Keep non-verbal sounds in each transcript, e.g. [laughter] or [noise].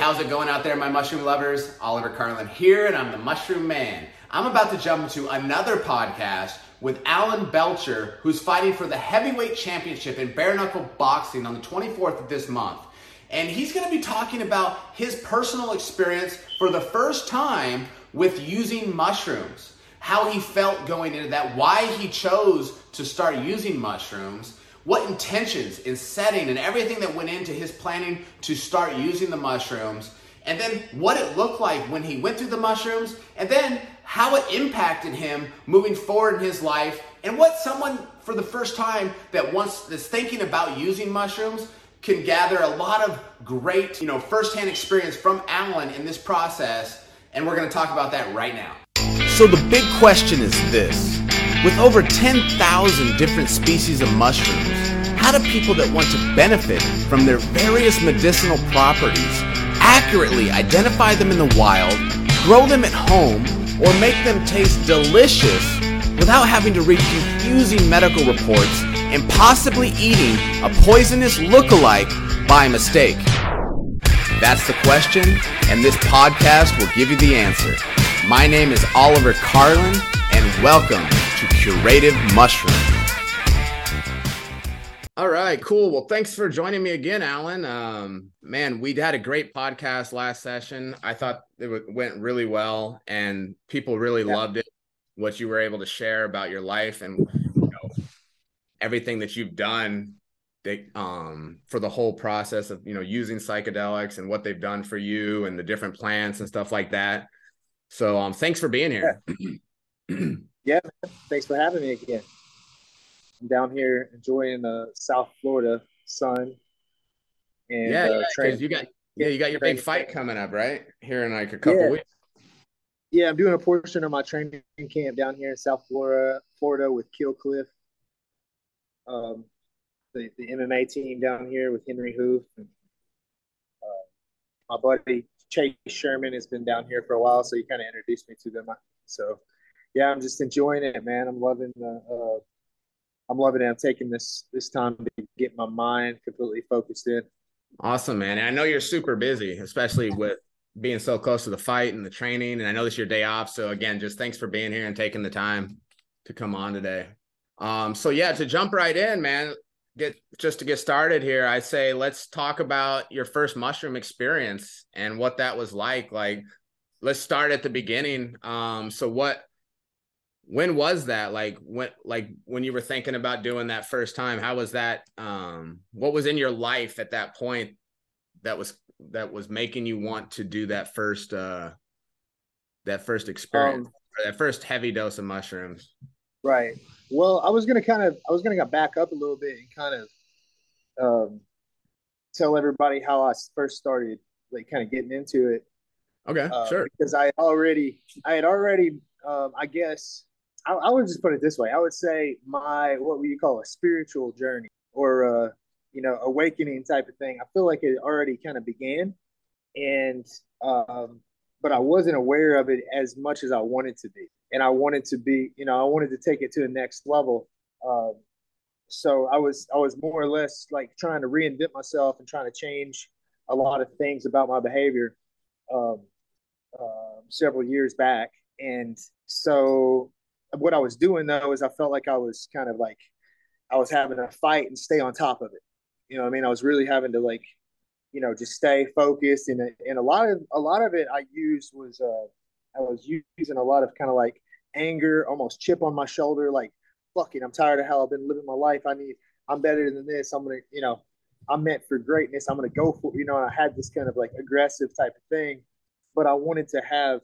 how's it going out there, my mushroom lovers? Oliver Carlin here, and I'm the Mushroom Man. I'm about to jump into another podcast with Alan Belcher, who's fighting for the heavyweight championship in bare knuckle boxing on the 24th of this month. And he's going to be talking about his personal experience for the first time with using mushrooms, how he felt going into that, why he chose to start using mushrooms what intentions in setting and everything that went into his planning to start using the mushrooms, and then what it looked like when he went through the mushrooms, and then how it impacted him moving forward in his life, and what someone for the first time that wants that's thinking about using mushrooms can gather a lot of great, you know, firsthand experience from Alan in this process, and we're going to talk about that right now. So the big question is this. With over 10,000 different species of mushrooms, how do people that want to benefit from their various medicinal properties accurately identify them in the wild, grow them at home, or make them taste delicious without having to read confusing medical reports and possibly eating a poisonous look-alike by mistake? That's the question, and this podcast will give you the answer. My name is Oliver Carlin, and welcome to Curative Mushroom. All right, cool. Well, thanks for joining me again, Alan. Um, man, we had a great podcast last session. I thought it went really well, and people really yeah. loved it. What you were able to share about your life and you know, everything that you've done they, um, for the whole process of you know using psychedelics and what they've done for you and the different plants and stuff like that. So, um, thanks for being here. Yeah. [clears throat] Yeah, thanks for having me again. I'm down here enjoying the South Florida sun. And, yeah, uh, yeah you got yeah, you got your big fight coming up, right? Here in like a couple yeah. weeks. Yeah, I'm doing a portion of my training camp down here in South Florida, Florida with Kill Cliff. Um, the, the MMA team down here with Henri Hooft. And, uh, my buddy Chase Sherman has been down here for a while, so he kind of introduced me to them. So yeah, I'm just enjoying it, man. I'm loving the. Uh, I'm loving it. I'm taking this this time to get my mind completely focused in. Awesome, man. And I know you're super busy, especially with being so close to the fight and the training. And I know this is your day off. So again, just thanks for being here and taking the time to come on today. Um, so yeah, to jump right in, man, get just to get started here, I say let's talk about your first mushroom experience and what that was like. Like, let's start at the beginning. Um, so what when was that? Like when like when you were thinking about doing that first time how was that um what was in your life at that point that was that was making you want to do that first uh that first experience um, that first heavy dose of mushrooms? Right. Well i was gonna kind of i was gonna back up a little bit and kind of um tell everybody how i first started like kind of getting into it. Okay uh, sure. because i already i had already um i guess I, I, would just put it this way. I would say my what would you call a spiritual journey or a you know awakening type of thing. I feel like it already kind of began, and um, but I wasn't aware of it as much as I wanted to be, and I wanted to be. You know, I wanted to take it to the next level. Um, so I was I was more or less like trying to reinvent myself and trying to change a lot of things about my behavior um, uh, several years back, and so what I was doing though is I felt like I was kind of like I was having to fight and stay on top of it. You know, I mean, I was really having to like, you know, just stay focused. And and a lot of a lot of it I used was uh, I was using a lot of kind of like anger, almost chip on my shoulder, like fucking, I'm tired of how I've been living my life. I need, I'm better than this. I'm gonna, you know, I'm meant for greatness. I'm gonna go for, you know. I had this kind of like aggressive type of thing, but I wanted to have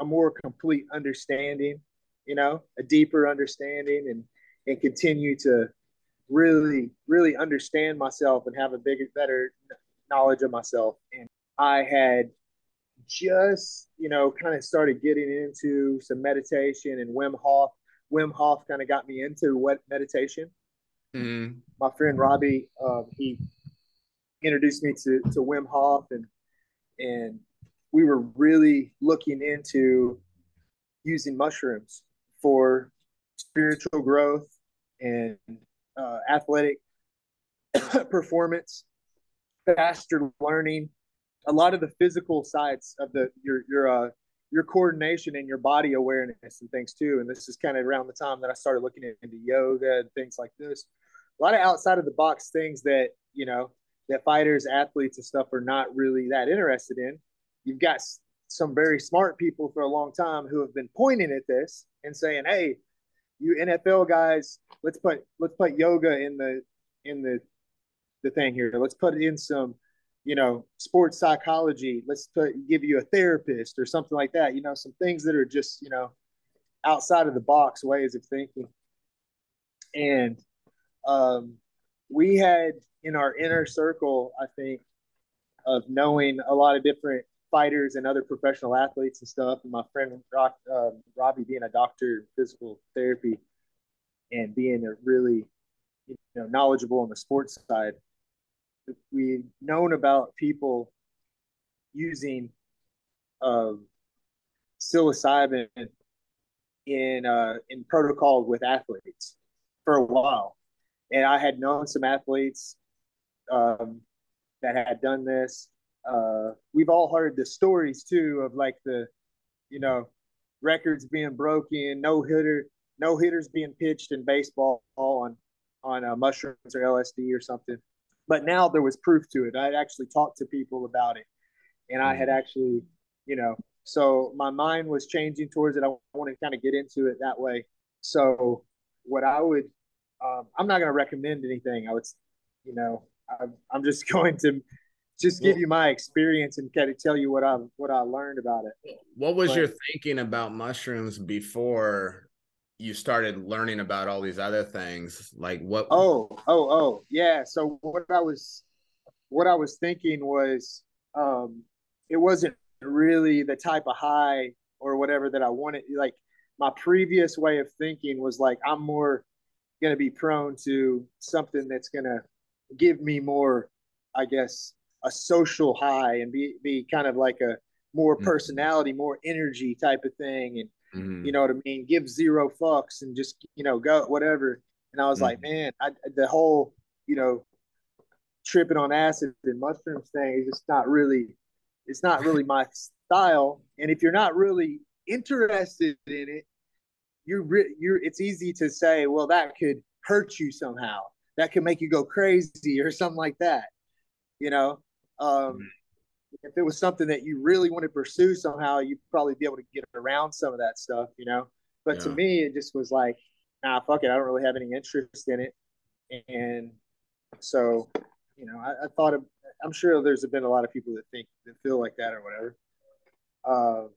a more complete understanding you know, a deeper understanding and and continue to really, really understand myself and have a bigger, better knowledge of myself. And I had just, you know, kind of started getting into some meditation and Wim Hof. Wim Hof kind of got me into what meditation. Mm-hmm. My friend Robbie, um, he introduced me to, to Wim Hof and, and we were really looking into using mushrooms for spiritual growth and uh, athletic [coughs] performance, faster learning, a lot of the physical sides of the your your uh your coordination and your body awareness and things too. And this is kind of around the time that I started looking into yoga and things like this. A lot of outside of the box things that you know that fighters, athletes, and stuff are not really that interested in. You've got some very smart people for a long time who have been pointing at this and saying, "Hey, you NFL guys, let's put let's put yoga in the in the the thing here. Let's put it in some, you know, sports psychology. Let's put give you a therapist or something like that. You know, some things that are just you know outside of the box ways of thinking. And um, we had in our inner circle, I think, of knowing a lot of different fighters and other professional athletes and stuff. And my friend Rock, uh, Robbie being a doctor in physical therapy and being a really you know knowledgeable on the sports side, we've known about people using um, psilocybin in uh, in protocol with athletes for a while, and I had known some athletes um, that had done this uh, we've all heard the stories too of like the, you know, records being broken, no hitter, no hitters being pitched in baseball on on uh, mushrooms or LSD or something. But now there was proof to it. I had actually talked to people about it, and I had mm-hmm. actually, you know, so my mind was changing towards it. I want to kind of get into it that way. So what I would, um, I'm not going to recommend anything. I would, you know, I'm, I'm just [laughs] going to just give you my experience and kind of tell you what I what I learned about it. What was but, your thinking about mushrooms before you started learning about all these other things? Like what? Oh, oh, oh, yeah. So what I was what I was thinking was um, it wasn't really the type of high or whatever that I wanted. Like my previous way of thinking was like I'm more going to be prone to something that's going to give me more, I guess, a social high and be be kind of like a more mm-hmm. personality, mm-hmm. more energy type of thing, and mm-hmm. you know what I mean. Give zero fucks and just you know go whatever. And I was mm-hmm. like, man, I, the whole you know tripping on acid and mushrooms thing is just not really, it's not really [laughs] my style. And if you're not really interested in it, you're you're it's easy to say, well, that could hurt you somehow. That could make you go crazy or something like that. You know, um, mm-hmm. if it was something that you really want to pursue somehow, you'd probably be able to get around some of that stuff, you know. But yeah. to me, it just was like, nah, fuck it. I don't really have any interest in it. And so, you know, I, I thought of, I'm sure there's been a lot of people that think that feel like that or whatever. Uh,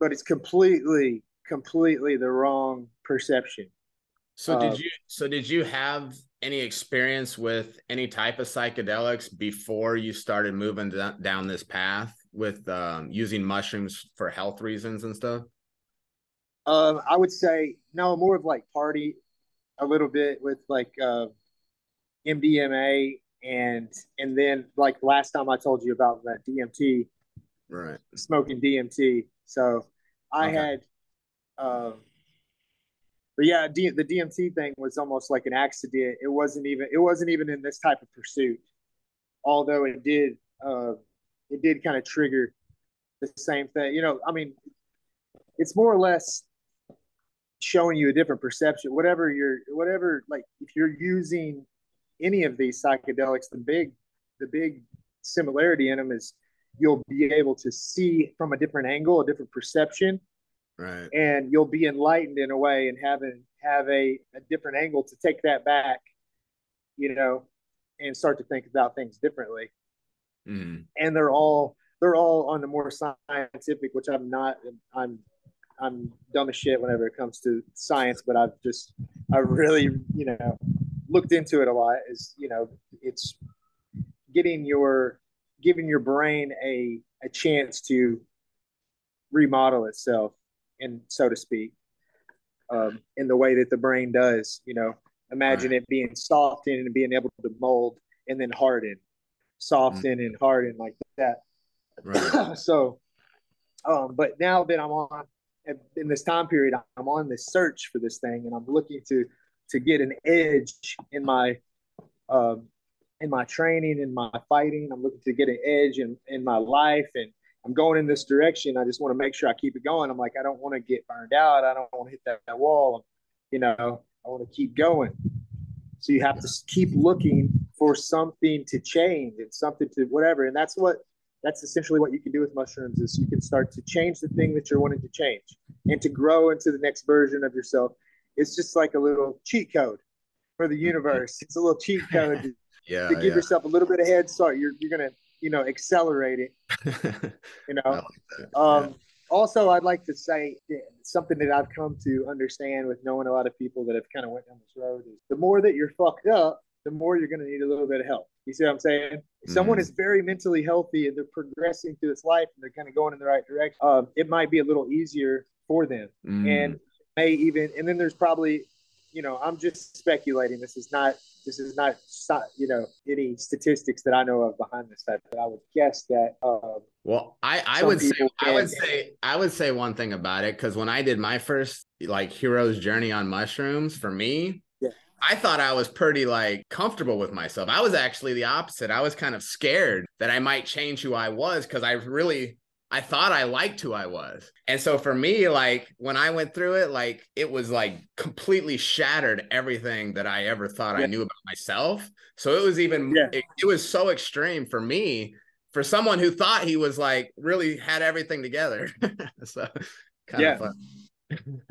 but it's completely, completely the wrong perception. So did you? So did you have any experience with any type of psychedelics before you started moving down this path with um, using mushrooms for health reasons and stuff? Um, I would say no, more of like party a little bit with like uh, MDMA and and then like last time I told you about that DMT, right? Smoking DMT. So I okay. had. Um, but yeah, D- the DMT thing was almost like an accident. It wasn't even it wasn't even in this type of pursuit, although it did uh, it did kind of trigger the same thing. You know, I mean, it's more or less showing you a different perception. Whatever you're, whatever like if you're using any of these psychedelics, the big the big similarity in them is you'll be able to see from a different angle, a different perception right. And you'll be enlightened in a way and have a have a, a different angle to take that back you know and start to think about things differently. Mm. and they're all they're all on the more scientific which i'm not i'm i'm dumb as shit whenever it comes to science but i've just i really you know looked into it a lot is you know it's getting your giving your brain a a chance to remodel itself and so to speak, um, in the way that the brain does. You know, imagine right. it being softened and being able to mold and then harden, soften mm-hmm. and harden like that. Right. [clears throat] so, um, but now that I'm on in this time period, I'm on this search for this thing, and I'm looking to to get an edge in my um, in my training, in my fighting. I'm looking to get an edge in, in my life and I'm going in this direction. I just want to make sure I keep it going. I'm like, I don't want to get burned out. I don't want to hit that, that wall. You know, I want to keep going. So you have to keep looking for something to change and something to whatever. And that's what that's essentially what you can do with mushrooms is you can start to change the thing that you're wanting to change and to grow into the next version of yourself. It's just like a little cheat code for the universe. It's a little cheat code to, [laughs] yeah, to give yeah. yourself a little bit of head start. You're you're gonna you know accelerate it. [laughs] You know. Like Um, yeah. Also, I'd like to say something that I've come to understand with knowing a lot of people that have kind of went down this road is the more that you're fucked up, the more you're going to need a little bit of help. You see what I'm saying? If someone is very mentally healthy and they're progressing through this life and they're kind of going in the right direction, um, it might be a little easier for them Mm. and may even and then there's probably you know i'm just speculating this is not this is not you know any statistics that i know of behind this type but i would guess that um, Well, I I would say people I would say I would say one thing about it because when I did my first like hero's journey on mushrooms for me, Yeah. I thought I was pretty like comfortable with myself. I was actually the opposite. I was kind of scared that I might change who I was because I really I thought I liked who I was. And so for me, like when I went through it, like it was like completely shattered everything that I ever thought I knew about myself. So it was even Yeah. it, it was so extreme for me for someone who thought he was like really had everything together. [laughs] so kind Yeah. of fun.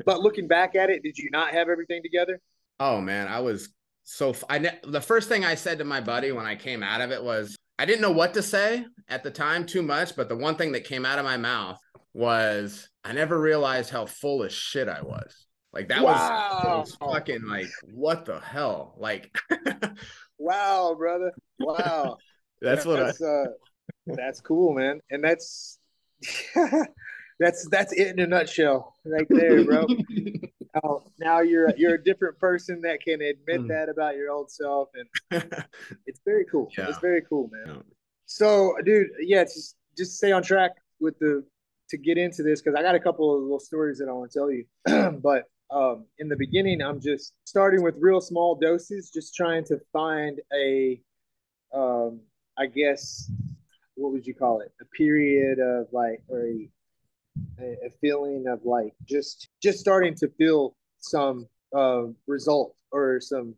but looking back at it did you not have everything together Oh man, I was so I ne- the first thing I said to my buddy when I came out of it was I didn't know what to say at the time too much, but the one thing that came out of my mouth was I never realized how full of shit I was. Like that was, that was fucking like what the hell? Like [laughs] wow brother. Wow. [laughs] That's what I that's uh that's cool man. And that's [laughs] that's that's it in a nutshell right there bro [laughs] now, now you're you're a different person that can admit Mm. that about your old self and [laughs] it's very cool Yeah. it's very cool man Yeah. so dude yeah just just stay on track with the to get into this because i got a couple of little stories that i want to tell you [clears throat] but um in the beginning i'm just starting with real small doses just trying to find a um i guess what would you call it a period of like or a a feeling of like just just starting to feel some uh, result or some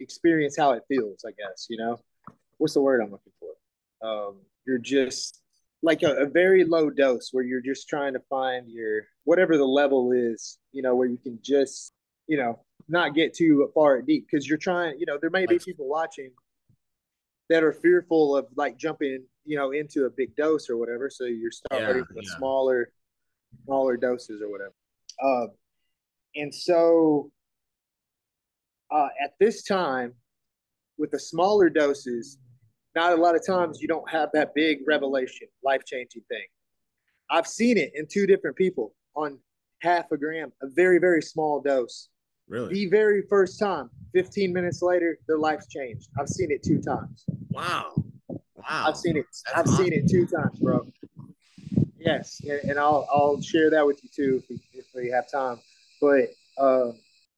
experience how it feels i guess you know? What's the word i'm looking for? Um you're just like a, a very low dose where you're just trying to find your whatever the level is you know where you can just you know not get too far deep. Because you're trying you know there may be people watching that are fearful of like jumping you know into a big dose or whatever so you're starting Yeah, with yeah. smaller smaller doses or whatever. Um and so uh at this time with the smaller doses not a lot of times you don't have that big revelation life changing thing. I've seen it in two different people on half a gram a very very small dose. Really? The very first time 15 minutes later their life's changed. I've seen it two times. Wow. Wow. i've seen it. That's i've seen it two times bro yes and, i'll i'll share that with you too if we, if we have time. But uh,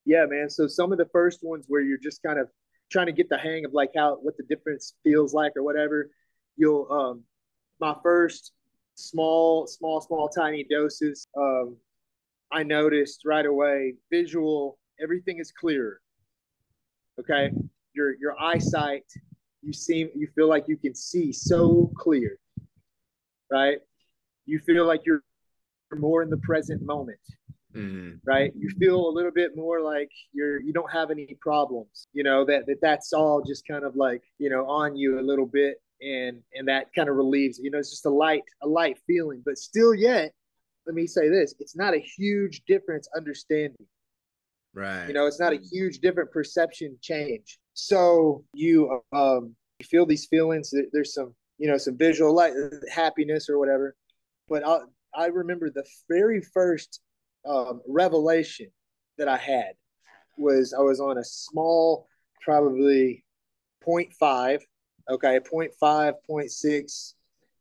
yeah man so some of the first ones where you're just kind of trying to get the hang of like how what the difference feels like or whatever you'll um my first small small small tiny doses um i noticed right away visual everything is clearer. Okay? Your your eyesight you seem you feel like you can see so clear. Right you feel like you're more in the present moment Mhm. right? You feel a little bit more like you're you don't have any problems you know that, that that's all just kind of like you know on you a little bit and and that kind of relieves you know it's just a light a light feeling. But still yet let me say this it's not a huge difference understanding. Right. you know it's not a huge different perception change. So you um you feel these feelings there's some you know some visual light happiness or whatever but i i remember the very first um revelation that i had was i was on a small probably 0.5 okay 0.5 0.6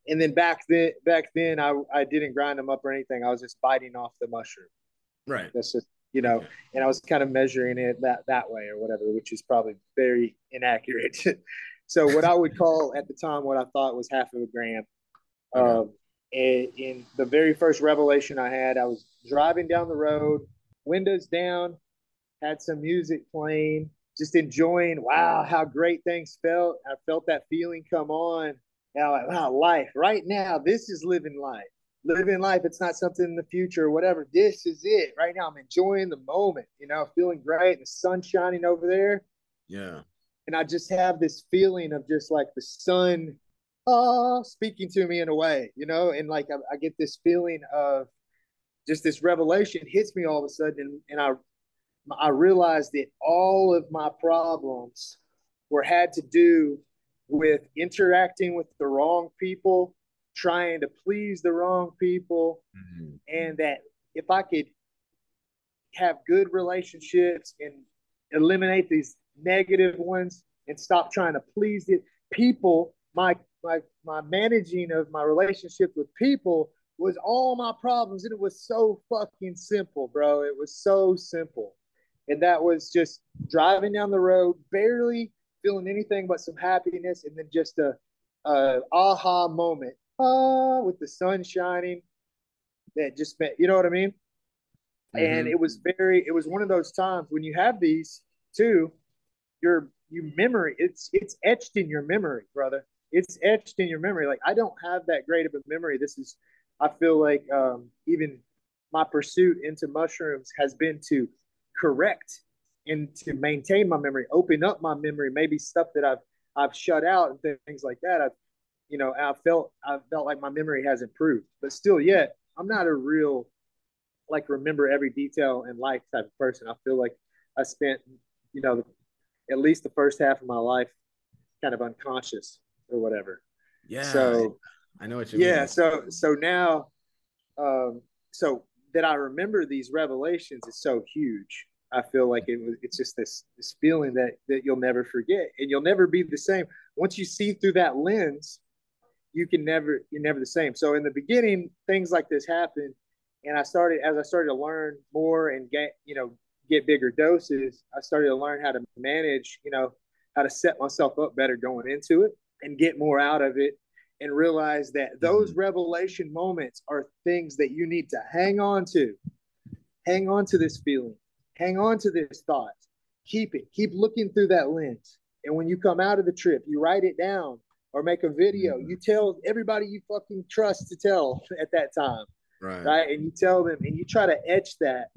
and then back then back then i i didn't grind them up or anything i was just biting off the mushroom right. that's just you know Okay. and i was kind of measuring it that that way or whatever which is probably very inaccurate [laughs] So what I would call at the time what I thought was half of a gram. Okay. Um, and in the very first revelation I had, I was driving down the road, windows down, had some music playing, just enjoying. Wow, how great things felt! I felt that feeling come on. Now, like, wow, life right now. This is living life. Living life. It's not something in the future or whatever. This is it right now. I'm enjoying the moment. You know, feeling great. The sun shining over there. Yeah. And I just have this feeling of just like the sun oh, speaking to me in a way, you know, and like I, I, get this feeling of just this revelation hits me all of a sudden, and, and I I realized that all of my problems were had to do with interacting with the wrong people, trying to please the wrong people, mm-hmm. and that if I could have good relationships and eliminate these negative ones and stop trying to please it, people, my my my managing of my relationship with people was all my problems and it was so fucking simple bro. It was so simple. And that was just driving down the road barely feeling anything but some happiness and then just a, a aha moment ah with the sun shining that just meant you know what i mean? Mm-hmm. and it was very it was one of those times when you have these too your you memory it's it's etched in your memory brother it's etched in your memory. Like I don't have that great of a memory. This is, I feel like um, even my pursuit into mushrooms has been to correct and to maintain my memory, open up my memory, maybe stuff that I've I've shut out and things like that. I've you know I felt I felt like my memory has improved, but still yet I'm not a real like remember every detail in life type of person. I feel like I spent you know at least the first half of my life kind of unconscious or whatever. Yeah. So I know what you yeah, mean. Yeah. So so now, um, so that I remember these revelations is so huge. I feel like it was it's just this this feeling that that you'll never forget and you'll never be the same. Once you see through that lens, you can never you're never the same. So in the beginning, things like this happen, and I started as I started to learn more and get you know get bigger doses. I started to learn how to manage, you know, how to set myself up better going into it and get more out of it and realize that those mm-hmm. revelation moments are things that you need to hang on to. Hang on to this feeling. Hang on to this thought. Keep it. Keep looking through that lens. And when you come out of the trip, you write it down or make a video. Mm-hmm. You tell everybody you fucking trust to tell [laughs] at that time. Right. Right. And you tell them and you try to etch that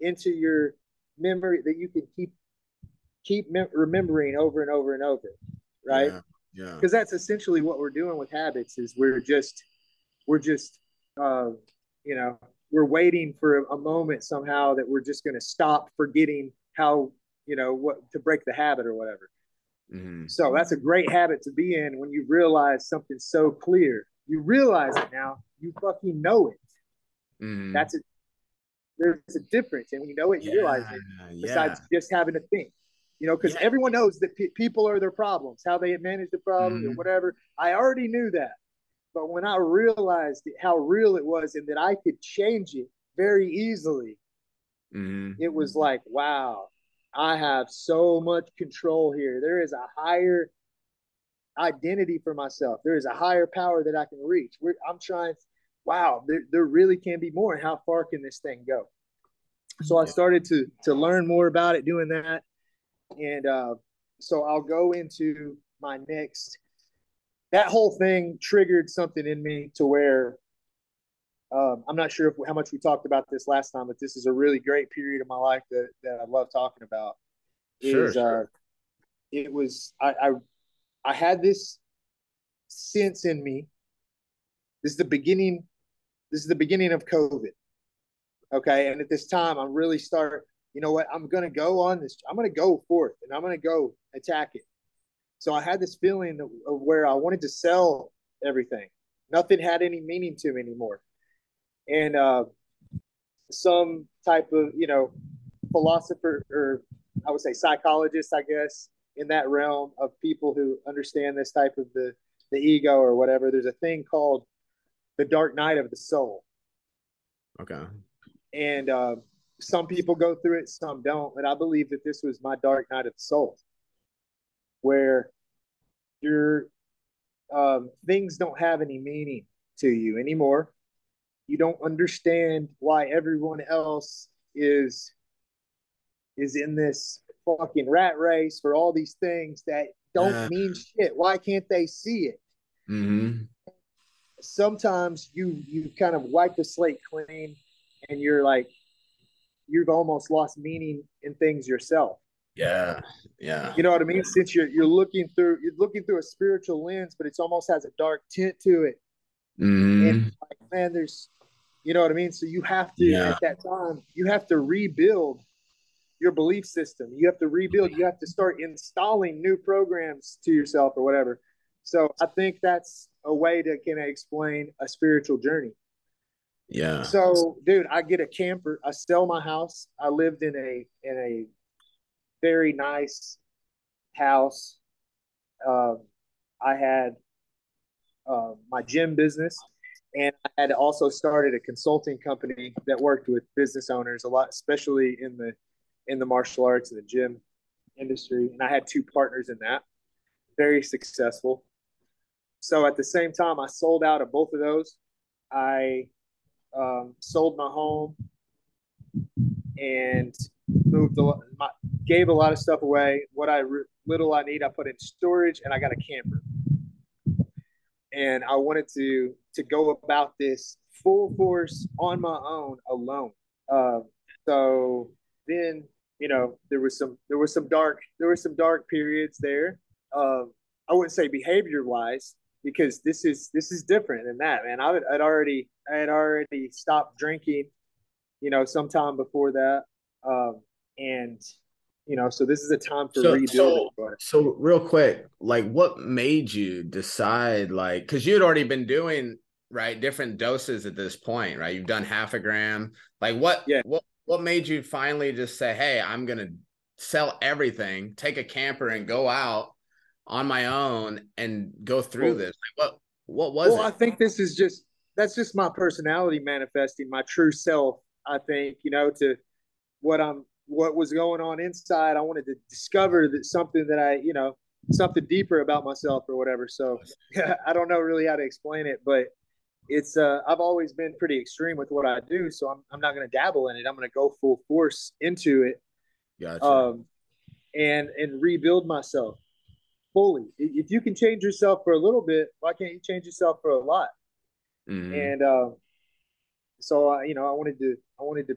into your memory that you can keep keep remembering over and over and over. Right. Yeah yeah because that's essentially what we're doing with habits is we're just we're just uh, you know we're waiting for a moment somehow that we're just going to stop forgetting how you know what to break the habit or whatever mm-hmm. so that's a great habit to be in when you realize something so clear you realize it now you fucking know it mm-hmm. that's it there's a difference and when you know it you yeah, realize it besides yeah. just having a think you know, because yeah. everyone knows that pe- people are their problems, how they manage the problems mm-hmm. or whatever. I already knew that. But when I realized how real it was and that I could change it very easily, mm-hmm. it was like, wow, I have so much control here. There is a higher identity for myself. There is a higher power that I can reach. We're, I'm trying, wow, there, there really can be more. And how far can this thing go? So I started to to learn more about it, doing that and uh, so I'll go into my next. That whole thing triggered something in me to where um, I'm not sure if, how much we talked about this last time, but this is a really great period of my life that, that I love talking about. Sure, is, sure. Uh, it was I, I I had this sense in me. This is the beginning. This is the beginning of COVID. Okay, and at this time, I'm really start you know what, I'm going to go on this, I'm going to go forth and I'm going to go attack it. So I had this feeling of, where I wanted to sell everything. Nothing had any meaning to me anymore. And uh, some type of, you know, philosopher or I would say psychologist, I guess, in that realm of people who understand this type of the, the ego or whatever, there's a thing called the dark night of the soul. Okay. And uh, some people go through it, some don't. And I believe that this was my dark night of the soul, where Your um, things don't have any meaning to you anymore. You don't understand why everyone else is is in this fucking rat race for all these things that don't uh, mean shit. Why can't they see it? Mm-hmm. Sometimes you you kind of wipe the slate clean, and you're like, you've almost lost meaning in things yourself. Yeah, yeah. You know what I mean? Since you're you're looking through you're looking through a spiritual lens, but it's almost has a dark tint to it. Mm-hmm. And like, man, there's, you know what I mean. So you have to yeah. at that time you have to rebuild your belief system. You have to rebuild. You have to start installing new programs to yourself or whatever. So I think that's a way to kind of explain a spiritual journey. Yeah. So, dude, I get a camper. I sell my house. I lived in a in a very nice house. Um, I had uh, my gym business, and I had also started a consulting company that worked with business owners a lot, especially in the in the martial arts and the gym industry. And I had two partners in that, very successful. So at the same time, I sold out of both of those. I um, sold my home and moved a my, gave a lot of stuff away. What I little I need, I put in storage, and I got a camper. And I wanted to to go about this full force on my own, alone. Uh, so then you know there was some there was some dark there were some dark periods there um i wouldn't say behavior wise because this is this is different than that man. I, i'd already i had already stopped drinking you know sometime before that. Um and you know so this is a time for so, rebuilding. so, so real quick like what made you decide like because you had already been doing right different doses at this point right? You've done half a gram. Like what yeah. what what made you finally just say, "Hey, I'm going to sell everything, take a camper, and go out on my own and go through well, this"? Like, what what was well, it? I think this is just that's just my personality manifesting my true self. I think you know to what I'm what was going on inside. I wanted to discover that something that I you know something deeper about myself or whatever. So [laughs] I don't know really how to explain it, but it's uh, I've always been pretty extreme with what I do, so I'm I'm not going to dabble in it. I'm going to go full force into it, gotcha. um, and and rebuild myself fully. If you can change yourself for a little bit, why can't you change yourself for a lot? Mm-hmm. And uh, so I, you know, I wanted to I wanted to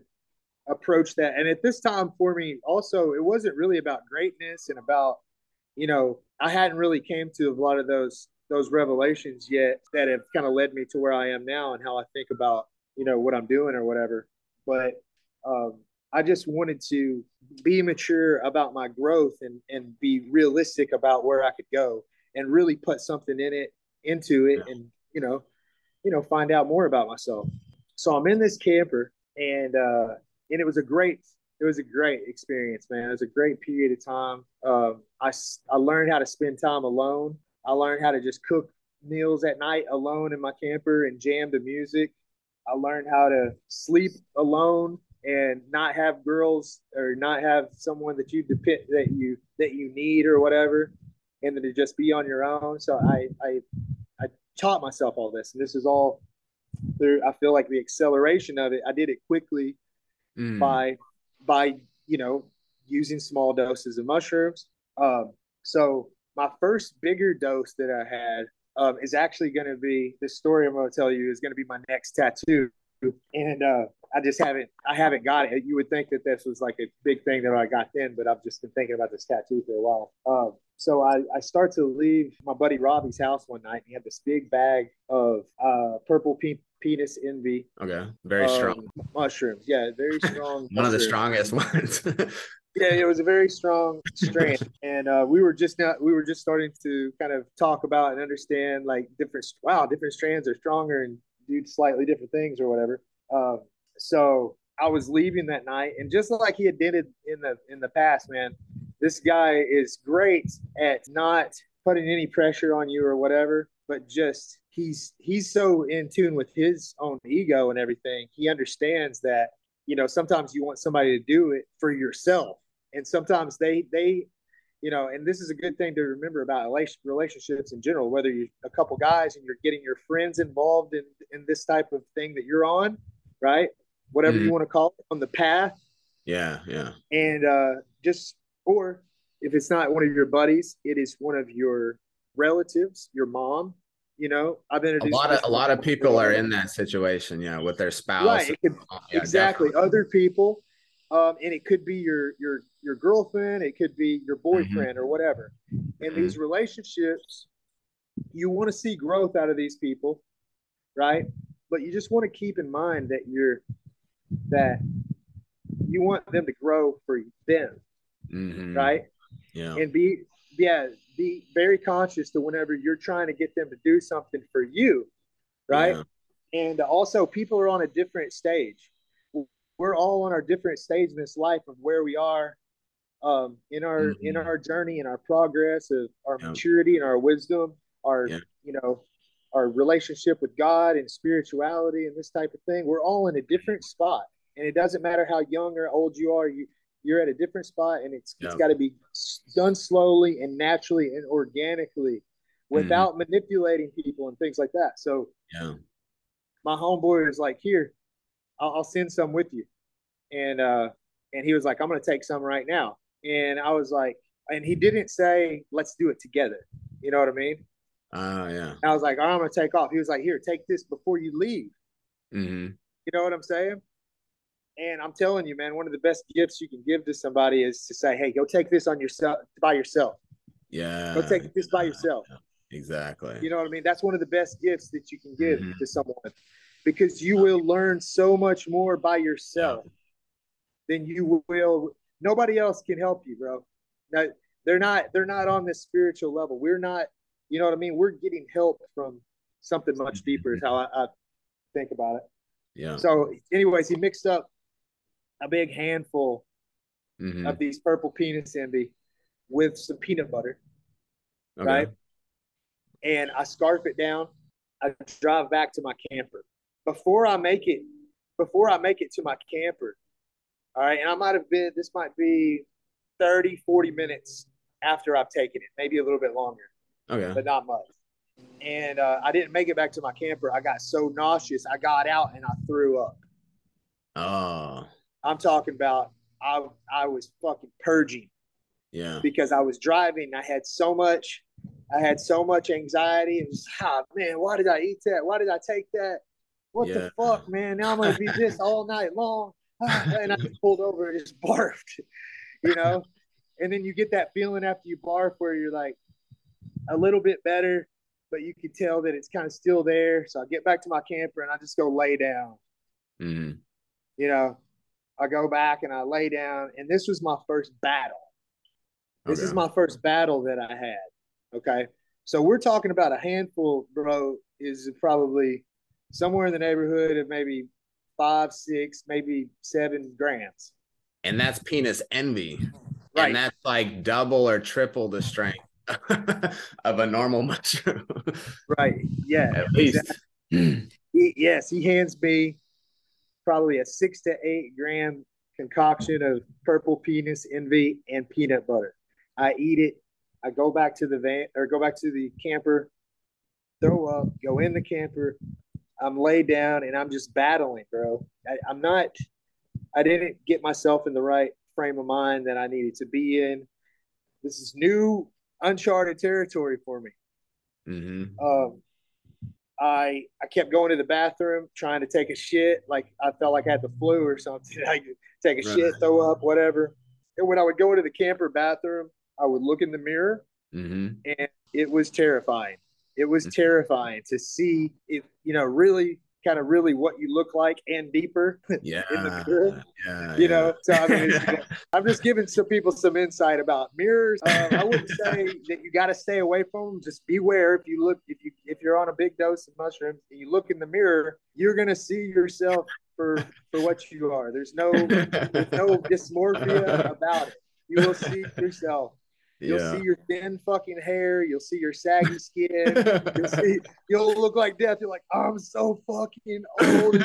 approach that, and at this time for me, also, it wasn't really about greatness and about you know I hadn't really came to a lot of those those revelations yet that have kind of led me to where I am now and how I think about you know what I'm doing or whatever. But um, I just wanted to be mature about my growth and and be realistic about where I could go and really put something in it into it and you know you know find out more about myself. So I'm in this camper and uh, and it was a great it was a great experience, man. It was a great period of time. Um, I I learned how to spend time alone. I learned how to just cook meals at night alone in my camper and jam to music. I learned how to sleep alone and not have girls or not have someone that you depend that you that you need or whatever, and then to just be on your own. So I I I taught myself all this, and this is all through. I feel like the acceleration of it. I did it quickly mm. by by you know using small doses of mushrooms. Um, so my first bigger dose that I had um, is actually going to be the story I'm going to tell you is going to be my next tattoo, and uh, I just haven't I haven't got it. You would think that this was like a big thing that I got then, but I've just been thinking about this tattoo for a while. Um, so I, I start to leave my buddy Robbie's house one night, and he had this big bag of uh, purple pe- penis envy. Okay, very um, strong mushrooms. Yeah, very [laughs] strong. one of the strongest ones. [laughs] yeah, it was a very strong strain, and uh, we were just now we were just starting to kind of talk about and understand like different wow different strands are stronger and do slightly different things or whatever. Um, so I was leaving that night, and just like he had did it in the in the past, man, this guy is great at not putting any pressure on you or whatever, but just he's he's so in tune with his own ego and everything. He understands that you know sometimes you want somebody to do it for yourself and sometimes they they you know, and this is a good thing to remember about relationships in general, whether you're a couple guys and you're getting your friends involved in, in this type of thing that you're on, right? Whatever mm-hmm. you want to call it on the path. Yeah. Yeah. And uh, just, or if it's not one of your buddies, it is one of your relatives, your mom, you know, I've introduced a lot of a lot of people are in that situation, yeah, with their spouse. Right, could, yeah, exactly. Definitely. Other people, um, and it could be your your your girlfriend, it could be your mm-hmm. boyfriend mm-hmm. or whatever. And mm-hmm. these relationships, you want to see growth out of these people, right? But you just want to keep in mind that you're that you want them to grow for them, mm-hmm. right? Yeah, and be yeah be very conscious to whenever you're trying to get them to do something for you, right? Yeah. And also, people are on a different stage. We're all on our different stage in this life of where we are um, in our mm-hmm. in our journey and our progress of our yeah. maturity and our wisdom, our yeah. you know our relationship with God and spirituality and this type of thing. We're all in a different spot, and it doesn't matter how young or old you are. You you're at a different spot and it's, it's got to be done slowly and naturally and organically without mm-hmm. manipulating people and things like that so yeah my homeboy is like here I'll, I'll, send some with you and uh and he was like i'm gonna take some right now and i was like and he didn't say let's do it together you know what i mean oh yeah i was like oh, i'm gonna take off he was like here take this before you leave mm-hmm. you know what i'm saying and I'm telling you, man, one of the best gifts you can give to somebody is to say, "Hey, go take this on yourself by yourself." Yeah. Go take this by yourself. Exactly. You know what I mean? That's one of the best gifts that you can give mm-hmm. to someone because you will learn so much more by yourself yeah. than you will. Nobody else can help you, bro. Now, they're not. They're not on this spiritual level. We're not. You know what I mean? We're getting help from something much deeper. Is how I, I think about it. Yeah. So, anyways, he mixed up a big handful mm-hmm. of these purple penis envy with some peanut butter, okay. right? And I scarf it down. I drive back to my camper. Before I make it, before I make it to my camper, all right, and I might have been, this might be 30, 40 minutes after I've taken it, maybe a little bit longer. Okay. But not much. And uh, I didn't make it back to my camper. I got so nauseous, I got out and I threw up. Oh. I'm talking about I I was fucking purging. Yeah. Because I was driving. I had so much I had so much anxiety. It was ah man, why did I eat that? Why did I take that? What yeah. the fuck, man? Now I'm gonna be this [laughs] all night long. and I just pulled over and just [laughs] barfed, you know? and then you get that feeling after you barf where you're like a little bit better, but you can tell that it's kind of still there. So I get back to my camper and I just go lay down. Mm-hmm. You know, I go back and I lay down, and this was my first battle. This okay. is my first battle that I had. Okay. So we're talking about a handful, bro, is probably somewhere in the neighborhood of maybe five, six, maybe seven grams. And that's penis envy. Right. And that's like double or triple the strength [laughs] of a normal mushroom. right. Yeah. At least. Exactly. he, yes, he hands me probably a six to eight gram concoction of purple penis envy and peanut butter. I eat it. I go back to the van or go back to the camper, throw up, go in the camper. I'm laid down and I'm just battling, bro. I, I'm not, I didn't get myself in the right frame of mind that I needed to be in. This is new, uncharted territory for me. Mm-hmm. Um, I I kept going to the bathroom trying to take a shit, like I felt like I had the flu or something. [laughs] I could take a right. shit, throw up, whatever. And when I would go into the camper bathroom, I would look in the mirror, mm-hmm. and it was terrifying. It was mm-hmm. terrifying to see if you know really kind of really what you look like and deeper yeah, [laughs] in the mirror. Yeah, you yeah. know, so I mean, [laughs] I'm just giving some people some insight about mirrors. Um, I wouldn't say [laughs] that you got to stay away from them. Just beware if you look if you if you're on a big dose of mushrooms and you look in the mirror, you're gonna see yourself for for what you are. There's no there's no dysmorphia about it. You will see yourself You'll yeah. see your thin fucking hair. You'll see your saggy skin. you'll [laughs] see. You'll look like death. You're like, I'm so fucking old.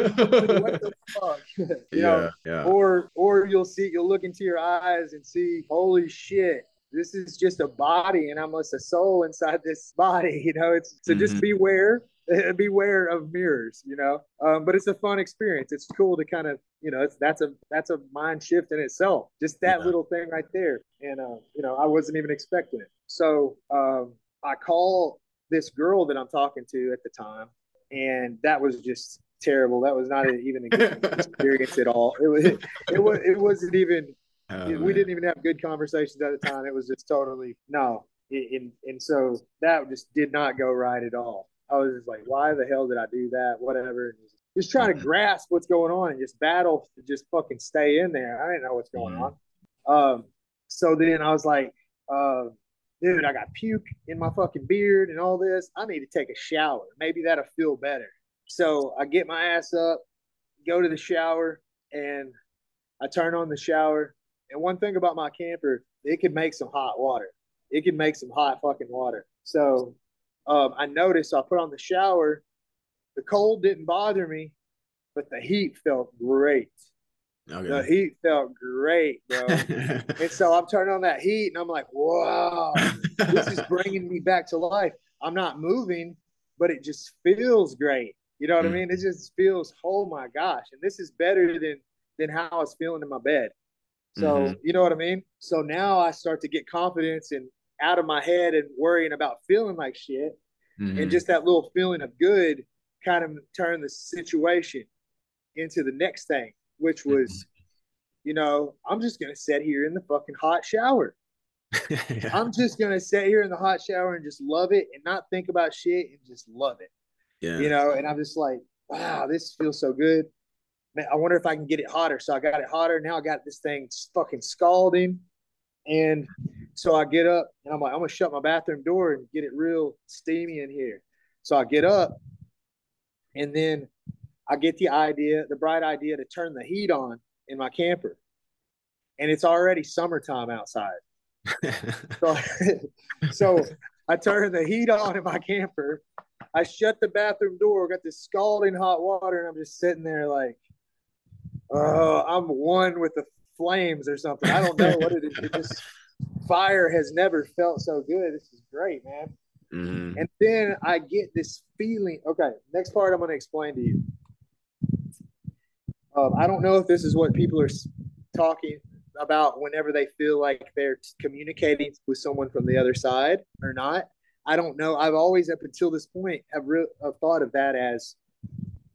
what the [laughs] fuck? [laughs] you yeah, know? yeah. Or, or you'll see. You'll look into your eyes and see, holy shit, this is just a body and I'm just a soul inside this body, you know. It's so mm-hmm. just beware [laughs] beware of mirrors, you know. Um, but it's a fun experience. It's cool to kind of, you know, it's that's a that's a mind shift in itself. Just that yeah. little thing right there. And uh, you know, I wasn't even expecting it. So um, I call this girl that I'm talking to at the time, and that was just terrible. That was not even a good experience at all. It was it was it wasn't even. Oh, we man. didn't even have good conversations at the time. It was just totally no. And, and so that just did not go right at all. I was just like, why the hell did I do that? Whatever. Just trying to grasp what's going on and just battle to just fucking stay in there. I didn't know what's going mm-hmm. on. Um, so then I was like, uh, dude, I got puke in my fucking beard and all this. I need to take a shower. Maybe that'll feel better. So I get my ass up, go to the shower, and I turn on the shower. And one thing about my camper, it can make some hot water. It can make some hot fucking water. So um, I noticed I put on the shower. The cold didn't bother me, but the heat felt great. Okay. The heat felt great, bro. [laughs] and so I'm turning on that heat and I'm like, wow, this is bringing me back to life. I'm not moving, but it just feels great. You know what mm-hmm. I mm. mean? It just feels, oh my gosh. And this is better than than how I was feeling in my bed. So, mm-hmm. you know what I mean? So now I start to get confidence and out of my head and worrying about feeling like shit. Mm-hmm. And just that little feeling of good kind of turned the situation into the next thing, which mm-hmm. was, mm-hmm. you know, I'm just going to sit here in the fucking hot shower. [laughs] yeah. I'm just going to sit here in the hot shower and just love it and not think about shit and just love it. Yeah. You know, and I'm just like, wow, this feels so good. Man, I wonder if I can get it hotter. So I got it hotter. Now I got this thing fucking scalding. And so I get up and I'm like, I'm gonna shut my bathroom door and get it real steamy in here. So I get up and then I get the idea, the bright idea to turn the heat on in my camper. And it's already summertime outside. [laughs] so, [laughs] so I turn the heat on in my camper. I shut the bathroom door, got this scalding hot water, and I'm just sitting there like, oh, I'm one with the flames or something. I don't know what it is. It just [laughs] fire has never felt so good. This is great, man. Mm-hmm. And then I get this feeling. Okay, next part I'm going to explain to you. Um, I don't know if this is what people are talking about whenever they feel like they're communicating with someone from the other side or not. I don't know. I've always, up until this point, have, re- have thought of that as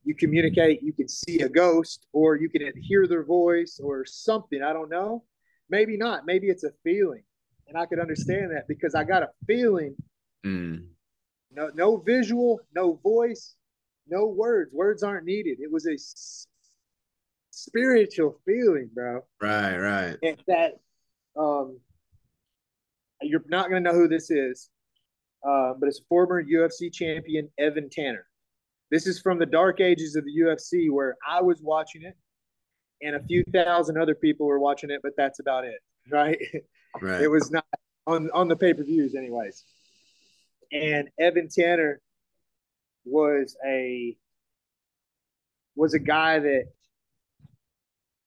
you communicate, you can see a ghost, or you can hear their voice, or something. I don't know. Maybe not. Maybe it's a feeling, and I could understand that because I got a feeling. Mm. No, no visual, no voice, no words. Words aren't needed. It was a s- spiritual feeling, bro. Right, right. And that, um, you're not gonna know who this is, uh, but it's former UFC champion Evan Tanner. This is from the dark ages of the UFC where I was watching it and a few thousand other people were watching it, but that's about it, [laughs] right? Right. It was not on on the pay per views, anyways. And Evan Tanner was a was a guy that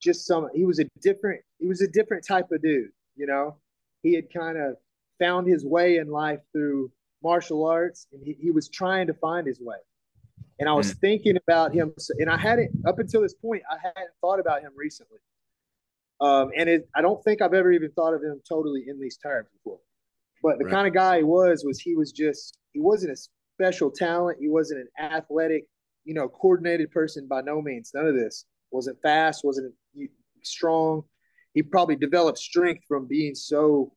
just some he was a different he was a different type of dude, you know. He had kind of found his way in life through martial arts, and he, he was trying to find his way. And I was mm. thinking about him, and I hadn't up until this point, I hadn't thought about him recently. Um, and it, I don't think I've ever even thought of him totally in these terms before. But the right. kind of guy he was was he was just he wasn't a special talent. He wasn't an athletic, you know, coordinated person by no means. None of this wasn't fast, wasn't strong. He probably developed strength from being so,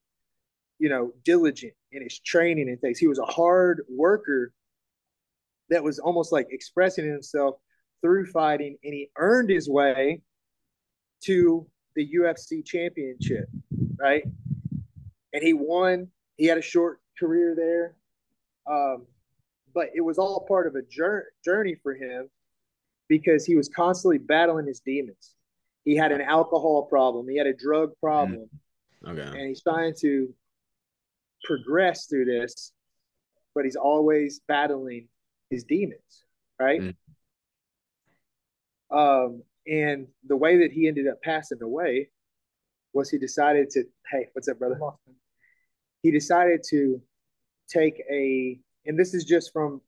you know, diligent in his training and things. He was a hard worker that was almost like expressing himself through fighting, and he earned his way to the UFC championship, right? And he won. He had a short career there, um, but it was all part of a journey for him because he was constantly battling his demons. He had an alcohol problem. He had a drug problem. Okay. And he's trying to progress through this, but he's always battling his demons, right? Mm. Um, and the way that he ended up passing away was he decided to, hey, what's up, brother? he decided to take a, and this is just from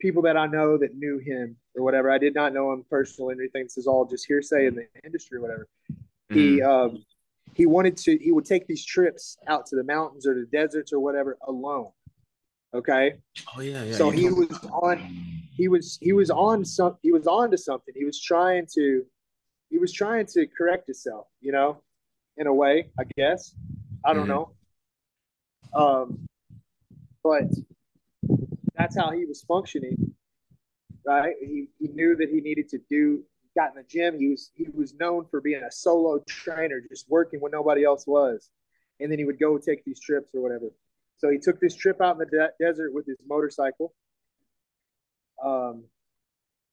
people that I know that knew him or whatever. I did not know him personally or anything. This is all just hearsay in the industry or whatever. Mm-hmm. He um, he wanted to he would take these trips out to the mountains or the deserts or whatever alone. Okay. Oh yeah, yeah. So he was on he was he was on some he was on to something. He was trying to he was trying to correct himself, you know, in a way, I guess. I don't mm-hmm. know. Um but that's how he was functioning. Right? He, he knew that he needed to do got in the gym. He was he was known for being a solo trainer, just working when nobody else was. And then he would go take these trips or whatever. So he took this trip out in the de- desert with his motorcycle. Um,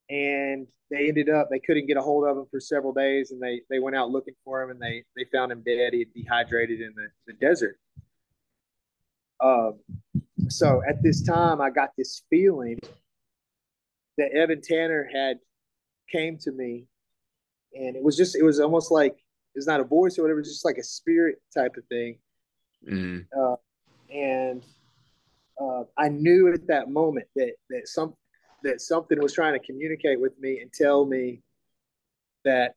and they ended up they couldn't get a hold of him for several days, and they they went out looking for him, and they they found him dead. He had dehydrated in the, the desert. Um, so at this time, I got this feeling that Evan Tanner had came to me, and it was just it was almost like it's not a voice or whatever, it's just like a spirit type of thing. Mm-hmm. Uh, and uh, I knew at that moment that that some that something was trying to communicate with me and tell me that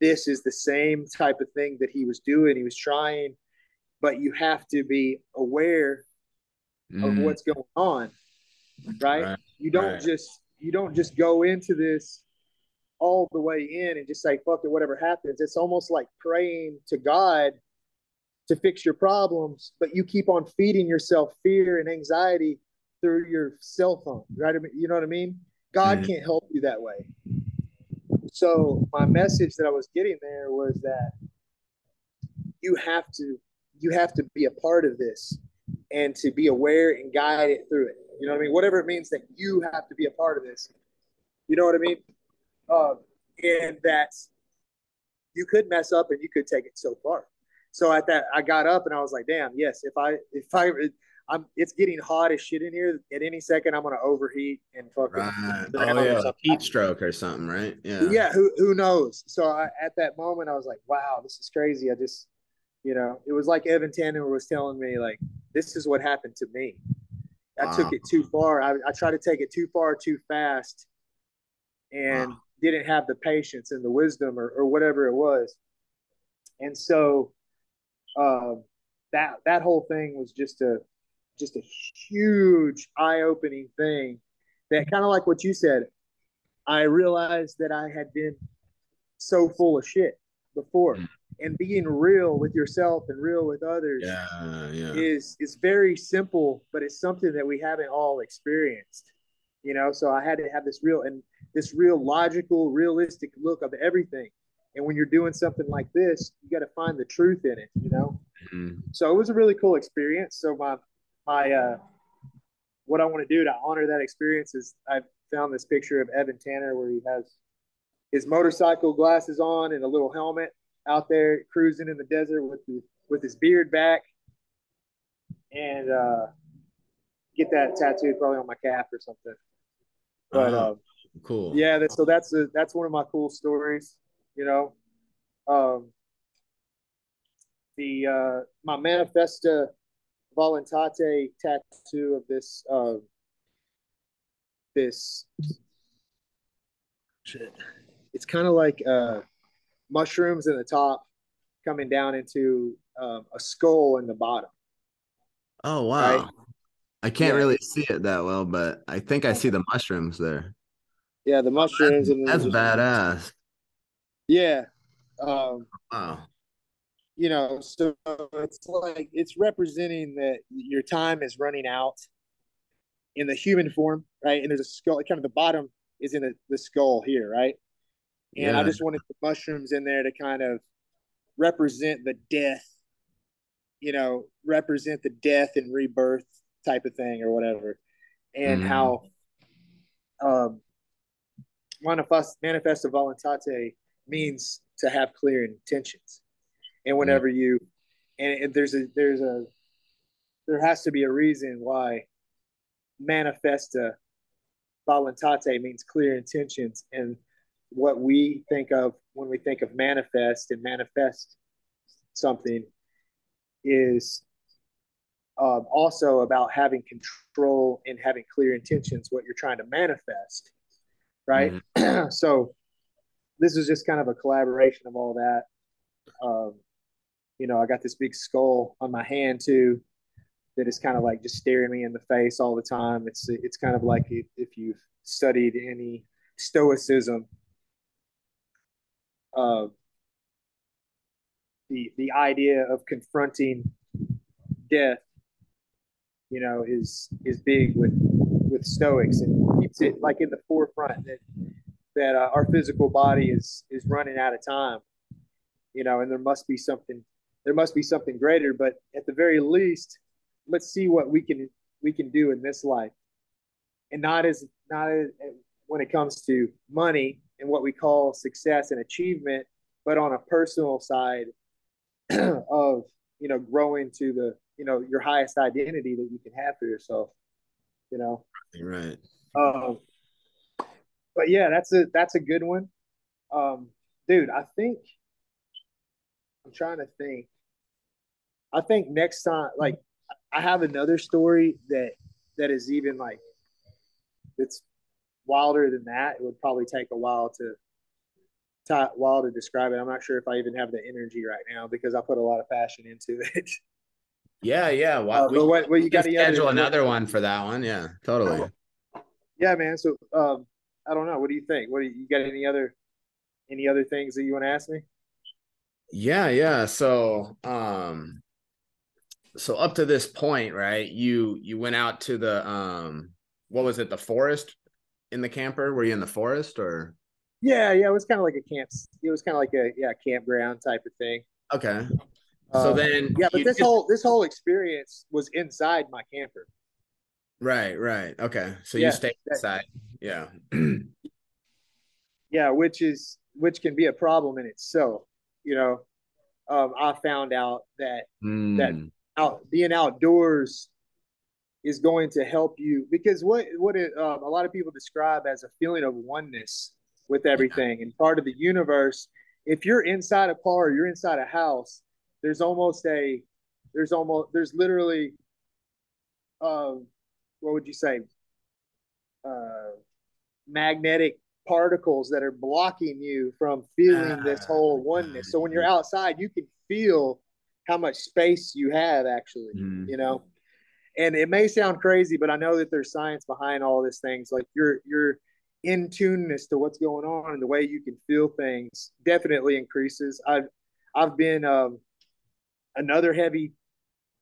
this is the same type of thing that he was doing. He was trying, but you have to be aware mm. of what's going on, right? right. You don't right. just you don't just go into this all the way in and just say fuck it, whatever happens. It's almost like praying to God to fix your problems, but you keep on feeding yourself fear and anxiety through your cell phone, right? You know what I mean? God mm-hmm. can't help you that way. So my message that I was getting there was that you have to you have to be a part of this and to be aware and guide it through it. You know what I mean? Whatever it means that you have to be a part of this. You know what I mean? Um, and that you could mess up and you could take it so far. So at that, I got up and I was like, damn, yes, if I, if I, I'm, it's getting hot as shit in here. At any second, I'm gonna overheat and fucking. Right. Oh yeah, heat stroke or something, right? Yeah. Yeah. Who who knows? So I, at that moment, I was like, wow, this is crazy. I just, you know, it was like Evan Tanner was telling me, like, this is what happened to me. I wow. took it too far. I, I tried to take it too far too fast, and wow. didn't have the patience and the wisdom or, or whatever it was. And so uh, that that whole thing was just a just a huge eye-opening thing that kind of like what you said i realized that i had been so full of shit before mm. and being real with yourself and real with others yeah, yeah. is is very simple but it's something that we haven't all experienced you know so i had to have this real and this real logical realistic look of everything and when you're doing something like this, you got to find the truth in it, you know? Mm-hmm. So it was a really cool experience. So my, my, uh, what I want to do to honor that experience is I found this picture of Evan Tanner where he has his motorcycle glasses on and a little helmet out there cruising in the desert with the, with his beard back and uh, get that tattooed probably on my calf or something. But uh, cool. Yeah, that, so that's a, that's one of my cool stories you know. Um, the uh, my manifesta voluntate tattoo of this uh, this shit. It's kind of like uh, mushrooms in the top coming down into um, a skull in the bottom. Oh wow! Right? I can't yeah. really see it that well, but I think I see the mushrooms there. Yeah, the mushrooms. That's, and that's badass. Yeah. Um, wow. You know, so it's like it's representing that your time is running out in the human form, right? And there's a skull, kind of the bottom is in the, the skull here, right? And yeah. I just wanted the mushrooms in there to kind of represent the death, you know, represent the death and rebirth type of thing or whatever. And mm. how um manifest manifesto voluntate means to have clear intentions. And whenever mm-hmm. you, and there's a, there's a, there has to be a reason why manifesta voluntate means clear intentions. And what we think of when we think of manifest and manifest something is um, also about having control and having clear intentions, what you're trying to manifest, right? Mm-hmm. [clears throat] so this is just kind of a collaboration of all that. Um, you know, I got this big skull on my hand too, that is kind of like just staring me in the face all the time. It's it's kind of like if, if you've studied any stoicism, uh, the the idea of confronting death you know, is is big with with Stoics and keeps it like in the forefront that that uh, our physical body is is running out of time, you know, and there must be something there must be something greater. But at the very least, let's see what we can we can do in this life, and not as not as, when it comes to money and what we call success and achievement, but on a personal side [clears throat] of you know growing to the you know your highest identity that you can have for yourself you know right um but yeah that's a that's a good one um dude i think i'm trying to think i think next time like i have another story that that is even like it's wilder than that it would probably take a while to a while to describe it i'm not sure if i even have the energy right now because i put a lot of passion into [laughs] it Yeah, yeah. Well, uh, we, what, what you got to schedule another one for that one. Yeah, totally. Yeah, man. So, um, I don't know. What do you think? What do you, you got? Any other, any other things that you want to ask me? Yeah, yeah. So, um, so up to this point, right? You you went out to the um, what was it? The forest in the camper? Were you in the forest or? Yeah, yeah. It was kind of like a camp. It was kind of like a yeah campground type of thing. Okay. So um, then, yeah, but this whole this whole experience was inside my camper. Right, right, okay. So yeah, you stay inside, yeah, [clears throat] yeah, which is which can be a problem in itself. You know, um, I found out that mm. that hmm. out being outdoors is going to help you because what what it, um, a lot of people describe as a feeling of oneness with everything yeah. and part of the universe. If you're inside a car, or you're inside a house there's almost a there's almost there's literally um what would you say uh magnetic particles that are blocking you from feeling this ah, whole oneness so when you're outside you can feel how much space you have actually mm. you know and it may sound crazy but i know that there's science behind all these things like your your in tuneness to what's going on and the way you can feel things definitely increases i've i've been um another heavy.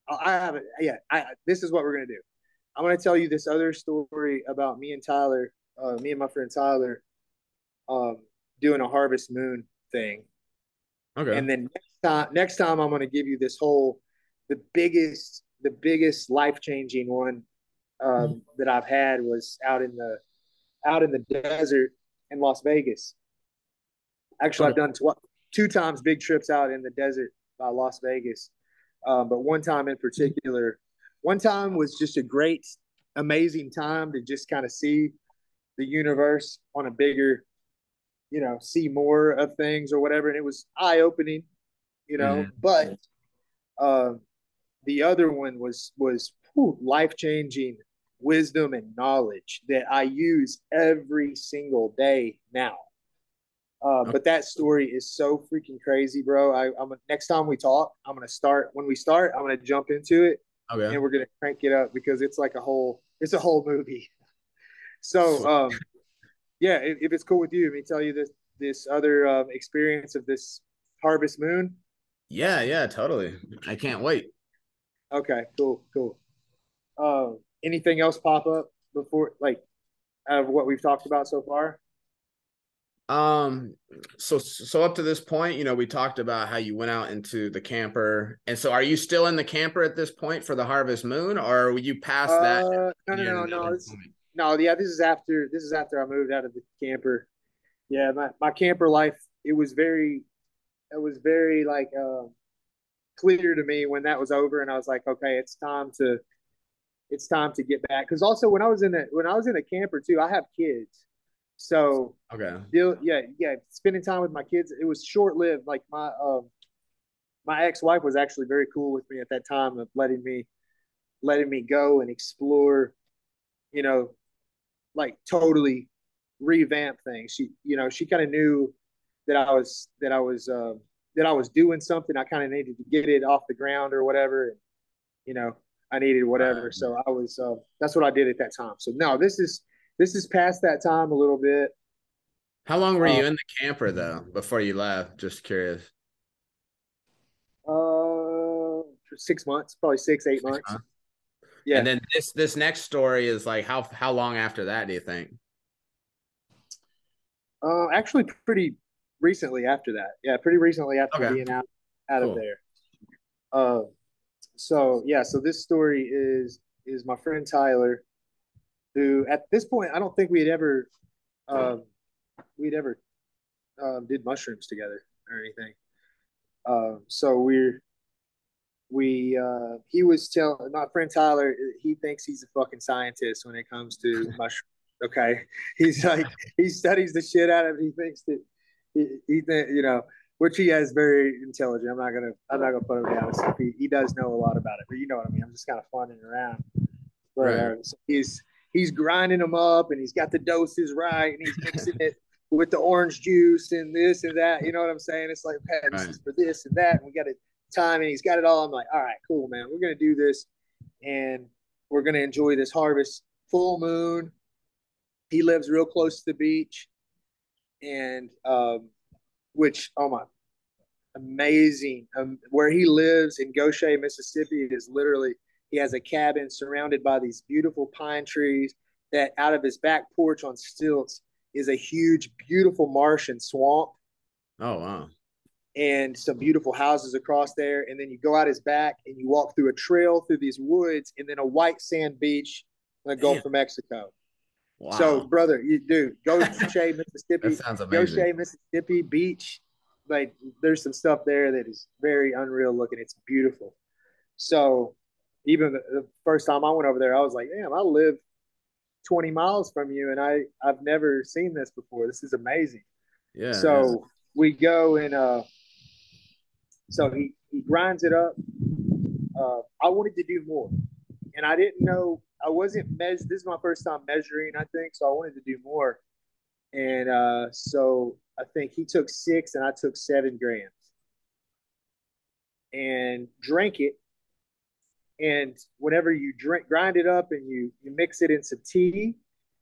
I have it. Yeah, I, this is what we're gonna do. I'm gonna tell you this other story about me and Tyler, uh, me and my friend Tyler, um, doing a Harvest Moon thing. Okay. And then next time, next time I'm gonna give you this whole, the biggest, the biggest life changing one um, mm-hmm. that I've had was out in the, out in the desert in Las Vegas. Actually, okay. I've done tw- two times big trips out in the desert by Las Vegas. Um, but one time in particular, one time was just a great, amazing time to just kind of see the universe on a bigger, you know, see more of things or whatever. And it was eye opening, you know. Mm-hmm. But uh, the other one was was life changing wisdom and knowledge that I use every single day now. Uh, but that story is so freaking crazy, bro. I, am next time we talk, I'm gonna start when we start. I'm gonna jump into it, okay. and we're gonna crank it up because it's like a whole, it's a whole movie. [laughs] So, um, yeah, if, if, it's cool with you, let me tell you this this other um, experience of this Harvest Moon. Yeah, yeah, totally. I can't wait. Okay, cool, cool. Uh, anything else pop up before, like, out of what we've talked about so far? Um, so so up to this point, you know, we talked about how you went out into the camper, and so are you still in the camper at this point for the Harvest Moon, or were you past uh, that? No, no, no, no. no, yeah, this is after this is after I moved out of the camper. Yeah, my my camper life it was very, it was very like uh, clear to me when that was over, and I was like, okay, it's time to, it's time to get back. Because also when I was in the when I was in a camper too, I have kids. So okay, deal, yeah, yeah. Spending time with my kids, it was short lived. Like my um, my ex wife was actually very cool with me at that time of letting me letting me go and explore, you know, like totally revamp things. She, you know, she kind of knew that I was that I was uh, that I was doing something. I kind of needed to get it off the ground or whatever. And, you know, I needed whatever. So I was uh, that's what I did at that time. So no, this is this is past that time a little bit. How long were uh, you in the camper though before you left? Just curious. Uh, six months, probably six, eight six months. months. Yeah. And then this this next story is like how how long after that do you think? Uh, actually, pretty recently after that. Yeah, pretty recently after okay. being out out cool. of there. Uh, so yeah, so this story is is my friend Tyler, who at this point I don't think we had ever, um, we'd ever um, did mushrooms together or anything. Um, so we're we uh, he was telling my friend Tyler he thinks he's a fucking scientist when it comes to [laughs] mushrooms. Okay, [laughs] he's like he studies the shit out of it. He thinks that he, he th- you know which he has very intelligent. I'm not gonna I'm not gonna put him down. So he, he does know a lot about it, but you know what I mean. I'm just kind of funning around. But right. uh, so he's he's grinding them up, and he's got the doses right, and he's mixing it [laughs] with the orange juice and this and that. You know what I'm saying? It's like, okay, this right. is for this and that, and we got it time, and he's got it all. I'm like, all right, cool, man. We're gonna do this, and we're gonna enjoy this harvest. Full moon. He lives real close to the beach, and um, which oh my, amazing. Um, where he lives in Gautier, Mississippi, is literally he has a cabin surrounded by these beautiful pine trees. That out of his back porch on stilts is a huge, beautiful marsh and swamp. Oh wow! And some beautiful houses across there, and then you go out his back and you walk through a trail through these woods, and then a white sand beach in the Gulf of Mexico. Wow. So, brother, you do go to [laughs] Shea, Mississippi. that sounds amazing. Gautier, Mississippi Beach. Like, there's some stuff there that is very unreal looking. It's beautiful. So, even the, the first time I went over there, I was like, damn, I live 20 miles from you, and I I've never seen this before. This is amazing. Yeah. So we go and uh, so he he grinds it up. Uh, I wanted to do more, and I didn't know I wasn't measured. This is my first time measuring, I think, so I wanted to do more. And uh, so I think he took six and I took seven grams and drank it. And whenever you drink, grind it up and you you mix it in some tea,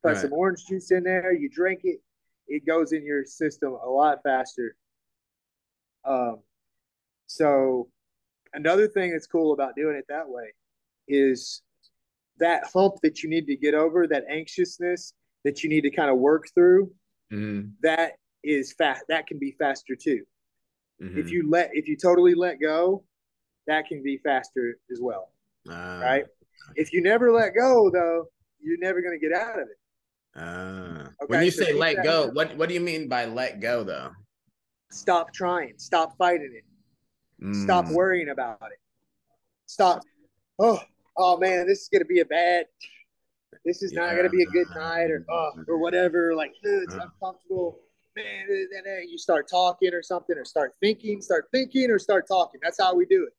put right. some orange juice in there, you drink it, it goes in your system a lot faster. Um, so another thing that's cool about doing it that way is that hump that you need to get over, that anxiousness that you need to kind of work through, mm-hmm. that is fast. That can be faster too. Mm-hmm. If you let, if you totally let go, that can be faster as well. Uh, right. If you never let go, though, you're never going to get out of it. Uh, okay? When you so say let go, what what do you mean by let go, though? Stop trying. Stop fighting it. Mm. Stop worrying about it. Stop. Oh, oh man, this is gonna be a bad. This is yeah. not gonna be a good night, or oh, or whatever. Like, it's uh-huh. uncomfortable. Man, and then you start talking or something, or start thinking, start thinking, or start talking. That's how we do it.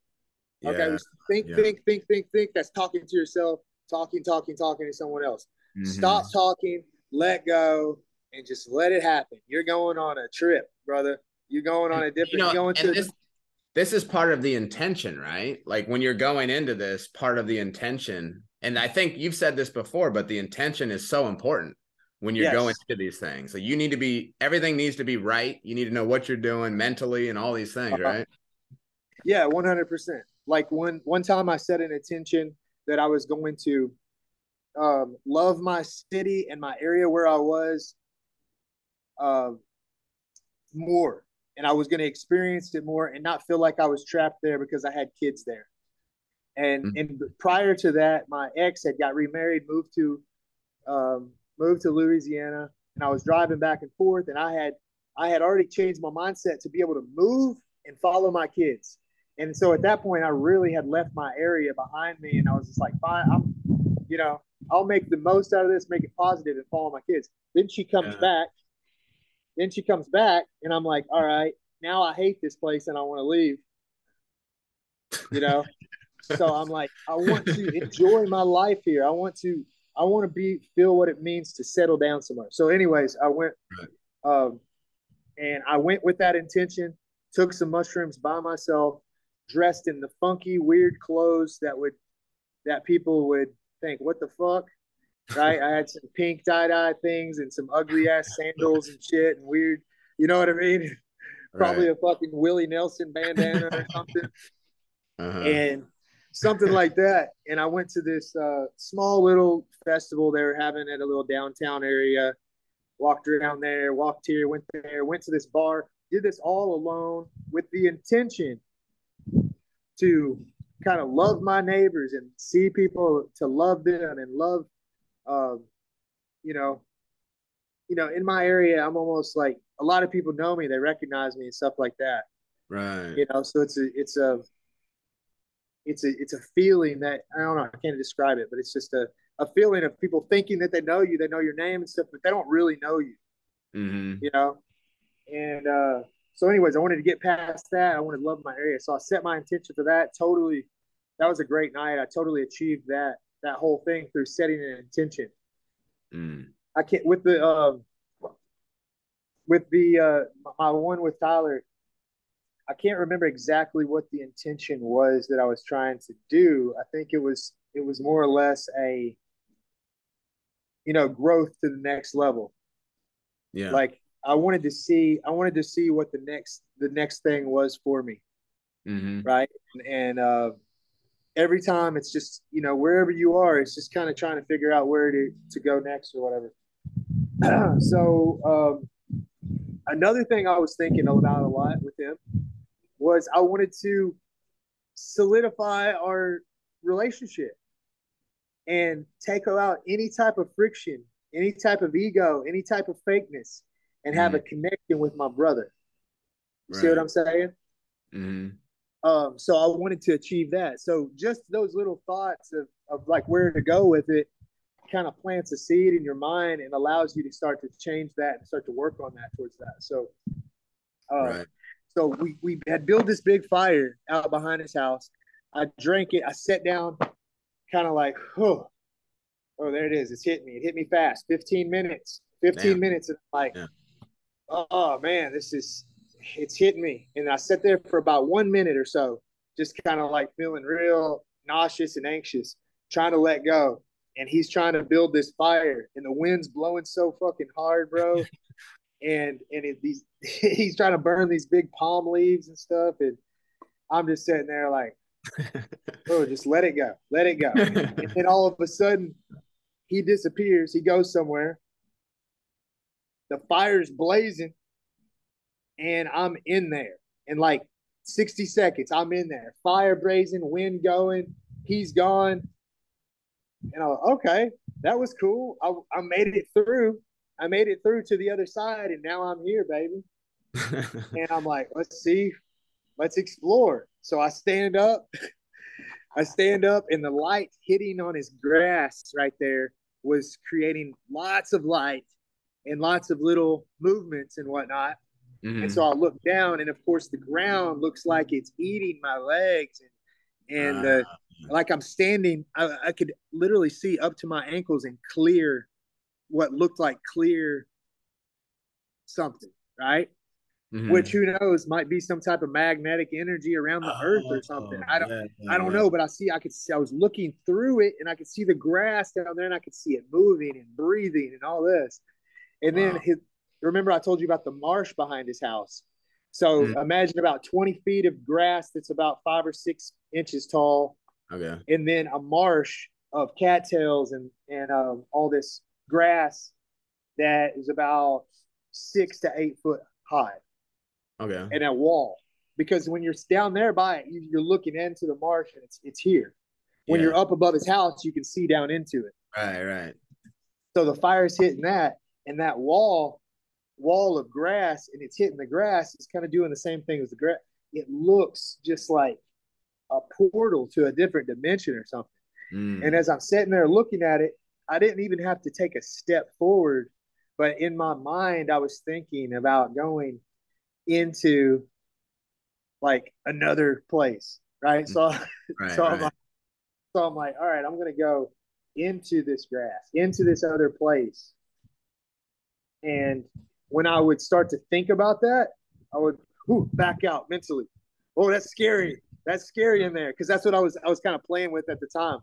Okay, think, yeah. think, think, think, think. That's talking to yourself, talking, talking, talking to someone else. Mm-hmm. Stop talking, let go, and just let it happen. You're going on a trip, brother. You're going on a different. You know, going to this, this is part of the intention, right? Like when you're going into this, part of the intention, and I think you've said this before, but the intention is so important when you're yes. going into these things. So you need to be everything needs to be right. You need to know what you're doing mentally and all these things, uh-huh. right? Yeah, one hundred percent. Like one one time I set an intention that I was going to um, love my city and my area where I was uh, more and I was going to experience it more and not feel like I was trapped there because I had kids there. And mm-hmm. and prior to that, my ex had got remarried, moved to um, moved to Louisiana, and I was driving back and forth, and I had I had already changed my mindset to be able to move and follow my kids. And so at that point, I really had left my area behind me, and I was just like, fine, I'm, you know, I'll make the most out of this, make it positive, and follow my kids. Then she comes yeah. back then she comes back, and I'm like, all right, now I hate this place and I want to leave. You know, [laughs] so I'm like, I want to enjoy my life here. I want to, I want to be feel what it means to settle down somewhere. So, anyways, I went, um, and I went with that intention. Took some mushrooms by myself, dressed in the funky, weird clothes that would that people would think, "What the fuck." Right, I had some pink tie dye things and some ugly ass sandals and shit and weird, you know what I mean? [laughs] Probably right. a fucking Willie Nelson bandana or something. Uh-huh. And something like that. And I went to this uh, small little festival they were having at a little downtown area. Walked around there, walked here, went there, went to this bar, did this all alone with the intention to kind of love my neighbors and see people to love them and love, um, you know, you know, in my area, I'm almost like a lot of people know me, they recognize me and stuff like that. Right. You know, so it's a, it's a, it's a it's a feeling that I don't know, I can't describe it, but it's just a, a feeling of people thinking that they know you, they know your name and stuff, but they don't really know you. Mm-hmm. You know? And uh so anyways, I wanted to get past that. I wanted to love my area. So I set my intention for that. Totally that was a great night. I totally achieved that that whole thing through setting an intention. Mm. I can't with the um with the uh my one with Tyler, I can't remember exactly what the intention was that I was trying to do. I think it was it was more or less a you know growth to the next level. Yeah. Like I wanted to see I wanted to see what the next the next thing was for me. Mm-hmm. Right. And, and uh, every time it's just you know wherever you are, it's just kind of trying to figure out where to to go next or whatever. [clears throat] so um, another thing I was thinking about a lot with him was I wanted to solidify our relationship and take out any type of friction, any type of ego, any type of fakeness, and have mm-hmm. a connection with my brother. Right. See what I'm saying? Mm-hmm. Um, so I wanted to achieve that. So just those little thoughts of, of like where to go with it kind of plants a seed in your mind and allows you to start to change that and start to work on that towards that. So, uh, right. so we, we had built this big fire out behind his house. I drank it. I sat down kind of like, oh, oh, there it is. It's hit me. It hit me fast. 15 minutes, 15 Damn. minutes. And like, yeah. Oh man, this is, it's hitting me. And I sat there for about one minute or so, just kind of like feeling real nauseous and anxious, trying to let go. And he's trying to build this fire and the wind's blowing so fucking hard bro. [laughs] And and it, these [laughs] he's trying to burn these big palm leaves and stuff. And i'm just sitting there like [laughs] oh just let it go let it go. And then all of a sudden he disappears. He goes somewhere the fire's blazing and i'm in there in like 60 seconds i'm in there fire blazing wind going he's gone and I was okay, that was cool. I, I made it through. I made it through to the other side, and now I'm here, baby. [laughs] and I'm like, let's see, let's explore. So I stand up. [laughs] I stand up, and the light hitting on his grass right there was creating lots of light and lots of little movements and whatnot. Mm-hmm. And so I look down, and of course, the ground looks like it's eating my legs, and and uh, like I'm standing, I, I could literally see up to my ankles and clear what looked like clear something, right? Mm-hmm. Which who knows might be some type of magnetic energy around the oh, earth or something. I don't, yeah, yeah, I don't know, but I see. I could see. I was looking through it, and I could see the grass down there, and I could see it moving and breathing and all this. And wow. then his, remember, I told you about the marsh behind his house. So mm-hmm. imagine about twenty feet of grass that's about five or six inches tall, Okay. And then a marsh of cattails and and um, all this grass that is about six to eight foot high. Okay. And a wall, because when you're down there by it, you're looking into the marsh and it's it's here. When yeah. you're up above his house, you can see down into it. Right, right. So the fire's hitting that, and that wall, wall of grass, and it's hitting the grass. It's kind of doing the same thing as the grass. It looks just like a portal to a different dimension or something. Mm. And as I'm sitting there looking at it, I didn't even have to take a step forward, but in my mind, I was thinking about going into like another place, right? So, [laughs] Right, so I'm like, so I'm like, all right, I'm gonna go into this grass, into this other place. And when I would start to think about that, I would ooh, back out mentally. Oh, that's scary. That's scary in there because that's what I was I was kind of playing with at the time.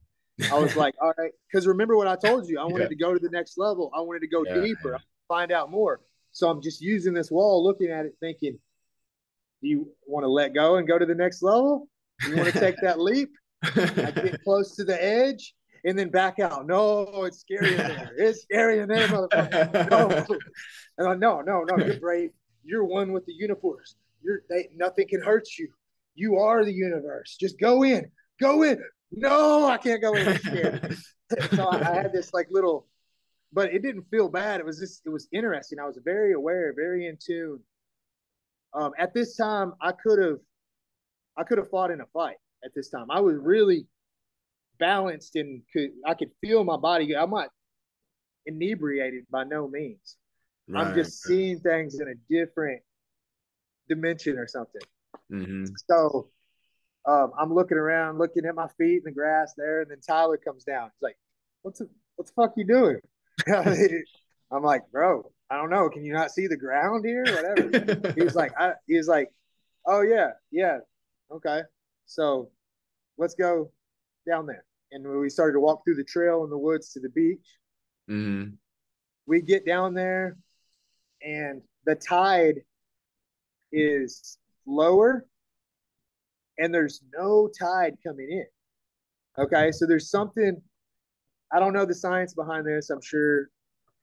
I was like, all right, because remember what I told you? I wanted Yeah. to go to the next level. I wanted to go Yeah, deeper, find out more. So I'm just using this wall, looking at it, thinking, do you want to let go and go to the next level? You want to take that leap? [laughs] I get close to the edge and then back out. No, it's scary in there. It's scary in there, motherfucker. No, [laughs] and I, no, no, no. You're brave. You're one with the universe. You're they, nothing can hurt you. You are the universe. Just go in. Go in. No, I can't go in. I'm scared. [laughs] so I, I had this like little, but it didn't feel bad. It was just it was interesting. I was very aware, very in tune. Um, at this time, I could have, I could have fought in a fight. At this time, I was really balanced and could I could feel my body. I'm not inebriated by no means. I'm just seeing things in a different dimension or something. hmm So um, I'm looking around, looking at my feet in the grass there, and then Tyler comes down. He's like, "What's the what the fuck you doing?" [laughs] I'm like, "Bro, I don't know. Can you not see the ground here? Whatever." [laughs] he was like, I, "He was like, oh yeah, yeah, okay. So let's go down there." And we started to walk through the trail in the woods to the beach. hmm we get down there and the tide is lower and there's no tide coming in. Okay, so there's something I don't know the science behind this. I'm sure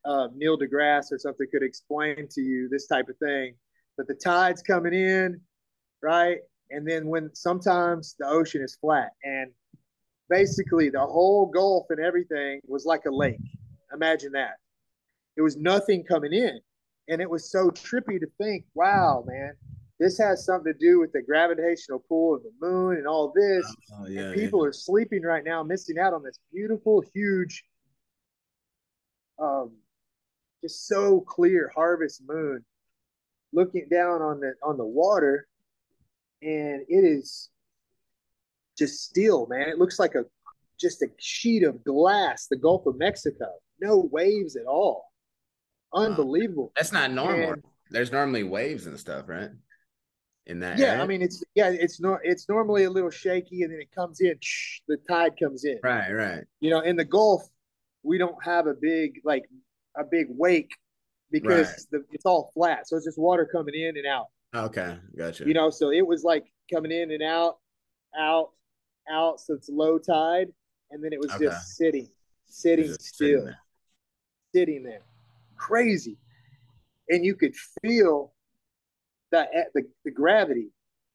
uh, Neil deGrasse or something could explain to you this type of thing. But the tide's coming in, right? And then when sometimes the ocean is flat, and basically the whole Gulf and everything was like a lake. Imagine that. There was nothing coming in. And it was so trippy to think, wow, man, this has something to do with the gravitational pull of the moon and all this. Oh, yeah, and people are sleeping right now, missing out on this beautiful, huge, um, just so clear harvest moon, looking down on the on the water, and it is just still, man. It looks like a just a sheet of glass, the Gulf of Mexico. No waves at all. Unbelievable. That's not normal. And- There's normally waves and stuff, right? In that yeah, area? I mean it's yeah, it's not it's normally a little shaky and then it comes in, shh, the tide comes in. right, right. You know, in the Gulf, we don't have a big like a big wake because Right. the, it's all flat. So it's just water coming in and out. Okay, gotcha. You know, so it was like coming in and out, out, out. So it's low tide, and then it was Okay. just sitting, sitting just sitting still, there. sitting there, crazy, and you could feel that the, the gravity,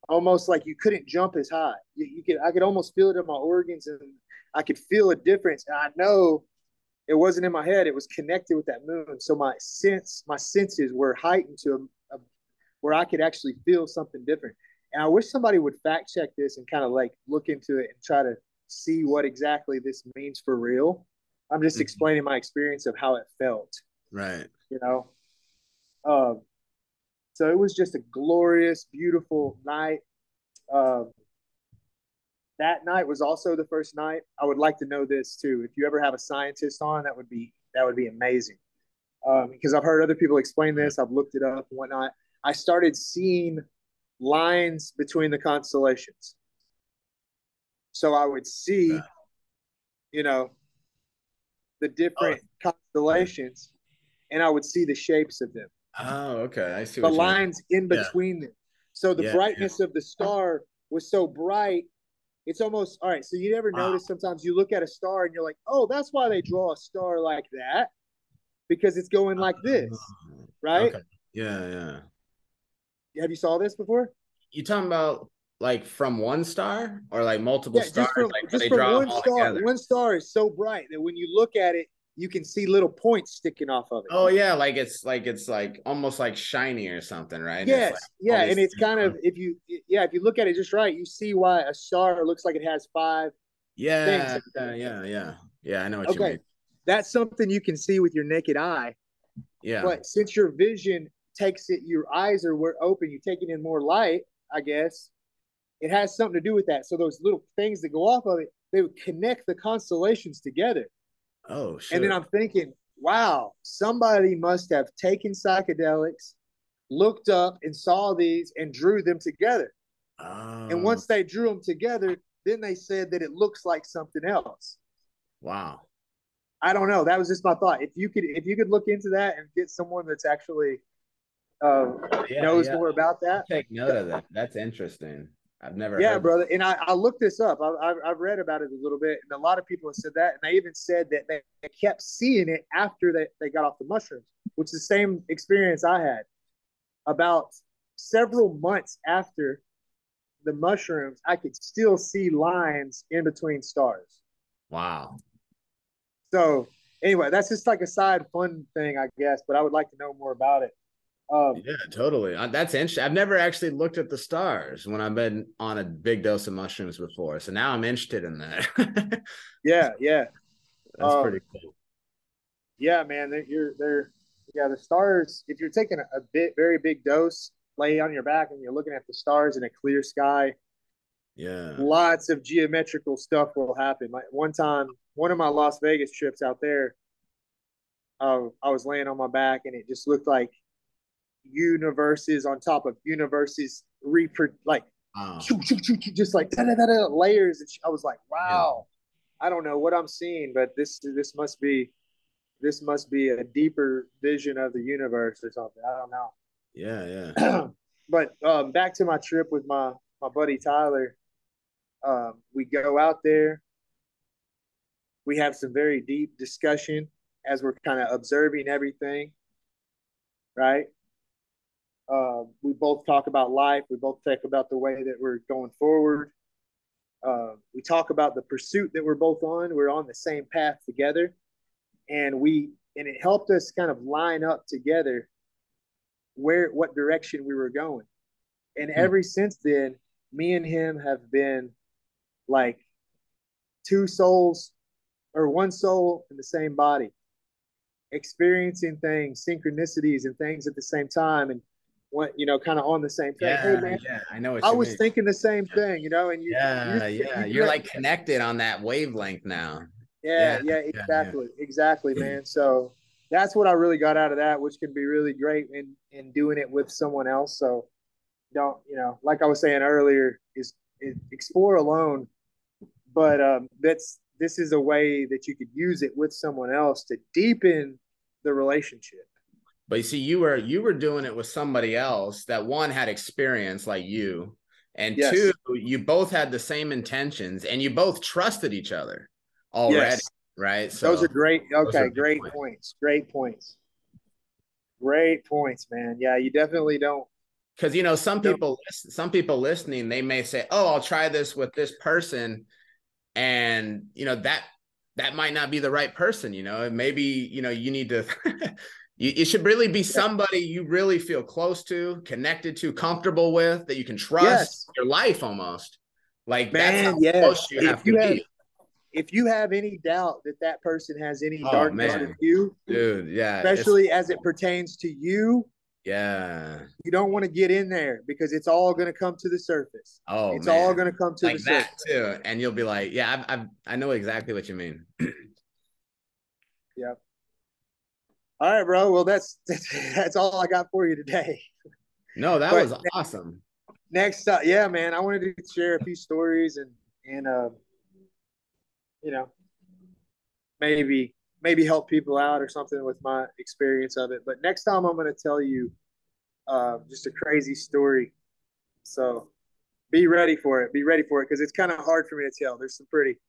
almost like you couldn't jump as high. You, you could I could almost feel it in my organs, and I could feel a difference. And I know it wasn't in my head; it was connected with that moon. So my sense, my senses were heightened to a, a where I could actually feel something different. And I wish somebody would fact check this and kind of like look into it and try to see what exactly this means for real. I'm just Mhm. explaining my experience of how it felt, Right. you know. Um, so it was just a glorious, beautiful night. Um, that night was also the first night. I would like to know this too. If you ever have a scientist on, that would be that would be amazing. Um, because I've heard other people explain this. I've looked it up and whatnot. I started seeing lines between the constellations. So I would see, Yeah. you know, the oh. different constellations, and I would see the shapes of them Oh, okay. I see the what you mean. lines in Yeah. between them. So the Yeah, brightness of the star was so bright. It's almost all right. So you never Wow. notice sometimes you look at a star and you're like, oh, that's why they draw a star like that because it's going like this, Oh, right? Okay. Yeah, yeah. Have you saw this before? You talking about like from one star or like multiple Yeah, stars? just from like, just they from draw one star. together? One star is so bright that when you look at it, you can see little points sticking off of it. Oh yeah, like it's like it's like almost like shiny or something, right? Yes, like yeah, and it's kind of if you yeah if you look at it just right, you see why a star looks like it has five yeah, things. yeah, yeah, yeah. Yeah, I know what you Okay, mean. that's something you can see with your naked eye. Yeah. But since your vision takes it, your eyes are were open, you're taking in more light, I guess. it has something to do with that. So those little things that go off of it, they would connect the constellations together. Oh, sure. And then I'm thinking, wow, somebody must have taken psychedelics, looked up and saw these and drew them together. oh, And once they drew them together, then they said that it looks like something else. wow. I don't know. That was just my thought. If you could, if you could look into that and get someone that's actually uh, Yeah, knows yeah. more about that, Take note of that. That's interesting. I've never yeah, brother. And I, I looked this up. I, I, I've read about it a little bit, and a lot of people have said that, and they even said that they, they kept seeing it after they, they got off the mushrooms, which is the same experience I had. About several months after the mushrooms, I could still see lines in between stars. Wow. So anyway, that's just like a side fun thing, I guess. But I would like to know more about it. Um, Yeah, totally. That's interesting. I've never actually looked at the stars when I've been on a big dose of mushrooms before. So now I'm interested in that. That's [laughs] yeah, yeah, Um, pretty cool. yeah, man. They're, you're they're yeah. The stars. If you're taking a, a bit very big dose, lay on your back and you're looking at the stars in a clear sky. Yeah. Lots of geometrical stuff will happen. Like one time, one of my Las Vegas trips out there, uh, I was laying on my back and it just looked like universes on top of universes, repro- like choo, just like da, da, da, da, layers. And I was like, wow, I don't know what I'm seeing, but this this must be this must be a deeper vision of the universe or something. I don't know. Yeah, yeah. [clears throat] but um, back to my trip with my my buddy Tyler. Um, we go out there. We have some very deep discussion as we're kind of observing everything, right? Uh, we both talk about life. We both talk about the way that we're going forward. Uh, we talk about the pursuit that we're both on. We're on the same path together, and we and it helped us kind of line up together where what direction we were going. And Hmm. ever since then, me and him have been like two souls or one soul in the same body, experiencing things, synchronicities and things at the same time and what you know, kind of on the same thing. Yeah, hey man, yeah. I know I you was mean. thinking the same thing, you know, and you yeah, you- yeah. you- You're like connected on that wavelength now. Yeah, Yeah, yeah, yeah, exactly, exactly, man. So that's what I really got out of that, which can be really great in in doing it with someone else. So don't, you know, like I was saying earlier, is, is explore alone, but um, that's this is a way that you could use it with someone else to deepen the relationship. But you see, you were you were doing it with somebody else that one had experience like you, and Yes. two, you both had the same intentions and you both trusted each other already, Yes. right? So Those are great. Okay, good great points. points. Great points. Great points, man. Yeah, you definitely don't. because you know some people some people listening they may say oh i'll try this with this person and you know that that might not be the right person you know maybe you know you need to [laughs] you, it should really be somebody you really feel close to connected to comfortable with that you can trust Yes. your life almost like Man, that's how yes. close you If have you to have- be If you have any doubt that that person has any Oh, darkness man. in you, dude yeah especially as it pertains to you, yeah you don't want to get in there because it's all going to come to the surface. oh it's man. all going to come to like the that surface. too and you'll be like yeah I've, I've i know exactly what you mean [clears throat] All right, bro. Well, that's [laughs] that's all I got for you today. no that But- was awesome Next, uh, yeah, man, I wanted to share a few stories and and uh, you know, maybe maybe help people out or something with my experience of it. But next time, I'm going to tell you uh, just a crazy story. So be ready for it. Be ready for it because it's kind of hard for me to tell. There's some pretty,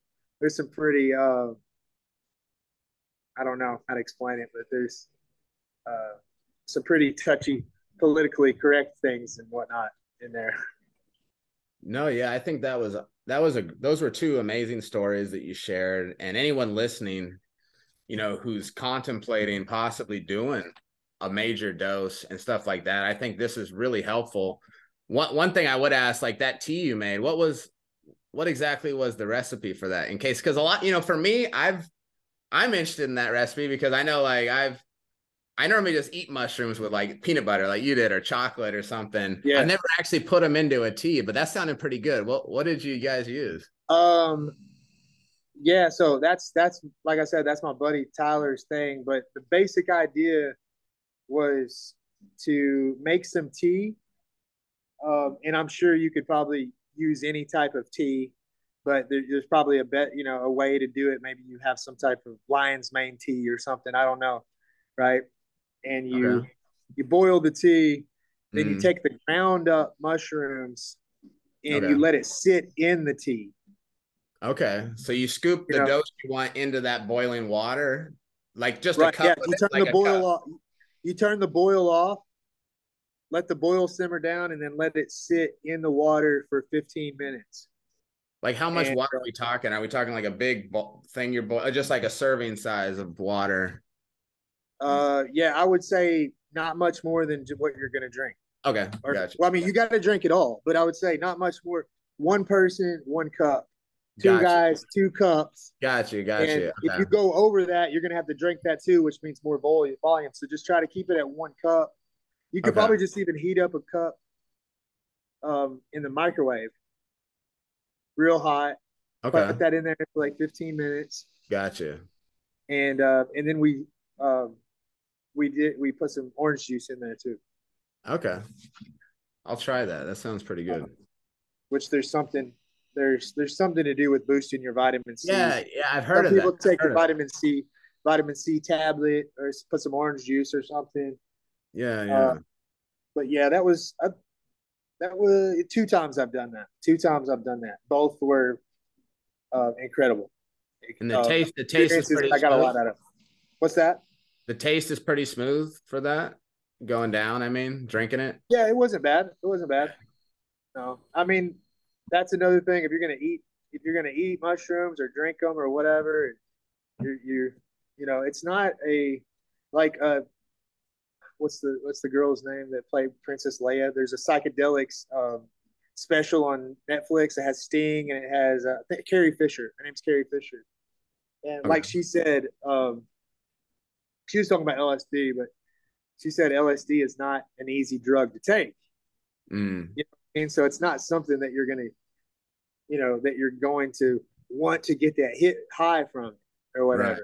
there's some pretty. Uh, I don't know how to explain it, but there's uh, some pretty touchy, politically correct things and whatnot in there. No, yeah, I think that was that was a those were two amazing stories that you shared and anyone listening, you know, who's contemplating possibly doing a major dose and stuff like that. I think this is really helpful. One one thing I would ask like that tea you made, what was what exactly was the recipe for that in case cuz a lot, you know, for me, I've I'm interested in that recipe because I know like I've I normally just eat mushrooms with like peanut butter, like you did, or chocolate or something. Yeah. I never actually put them into a tea, but that sounded pretty good. What What did you guys use? Um, yeah. So that's that's like I said, that's my buddy Tyler's thing. But the basic idea was to make some tea, um, and I'm sure you could probably use any type of tea, but there, there's probably a bet, you know, a way to do it. Maybe you have some type of lion's mane tea or something. I don't know, right? And you Okay. you boil the tea, then you Mm, take the ground up mushrooms and Okay. you let it sit in the tea. okay, so you scoop You the know- dose you want into that boiling water, like just a Right. cup. Yeah. of You turn like the boil cup. off. You turn the boil off. Let the boil simmer down, and then let it sit in the water for 15 minutes. Like how much And, water are we talking? Are we talking like a big bo- thing you're boiling, just like a serving size of water? Uh, yeah, I would say not much more than what you're gonna drink. Okay, Or, gotcha. well, I mean, you got to drink it all, but I would say not much more. One person, one cup. Two Gotcha. guys, two cups. Gotcha, And gotcha. if you go over that, you're gonna have to drink that too, which means more volume. Volume. So just try to keep it at one cup. You could Okay. probably just even heat up a cup um, in the microwave, real hot. Okay, Put that in there for like 15 minutes, gotcha. and uh, and then we um, we did we put some orange juice in there too, Okay, I'll try that. That sounds pretty good. which there's something there's there's something to do with boosting your vitamin C. Yeah, yeah, I've heard Some of people that. take the vitamin C vitamin C tablet or put some orange juice or something. Yeah, yeah. Uh, But yeah, that was I, that was two times I've done that. Two times I've done that. Both were uh, incredible. and the Uh, taste, the taste is pretty. I got a lot out of. What's that? The taste is pretty smooth for that going down. I mean, drinking it. Yeah, it wasn't bad. It wasn't bad. No, I mean that's another thing. If you're gonna eat, if you're gonna eat mushrooms or drink them or whatever, you're you you know it's not a like uh what's the what's the girl's name that played Princess Leia? There's a psychedelics um, special on Netflix that has Sting and it has uh, I think Carrie Fisher. Her name's Carrie Fisher, and Okay. like she said, um, she was talking about LSD, but she said LSD is not an easy drug to take. Mm, And so it's not something that you're going to, you know, that you're going to want to get that hit high from or whatever. right.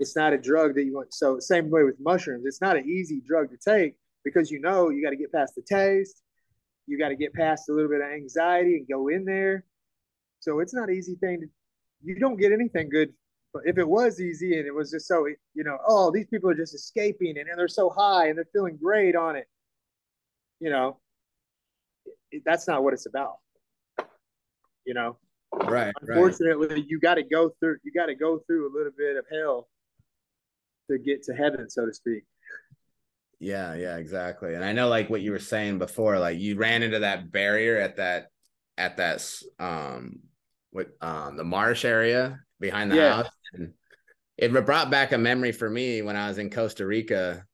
It's not a drug that you want. So same way with mushrooms, it's not an easy drug to take because you know you got to get past the taste, you got to get past a little bit of anxiety and go in there. So it's not an easy thing to. You don't get anything good. But if it was easy and it was just so, you know, oh, these people are just escaping and, and they're so high and they're feeling great on it, you know, it, that's not what it's about. You know, Right, right. unfortunately, you got to go through. You got to go through a little bit of hell to get to heaven, so to speak. Yeah, yeah, exactly. And I know like what you were saying before, like you ran into that barrier at that at that um what um the marsh area behind the Yeah. house. And it brought back a memory for me when I was in Costa Rica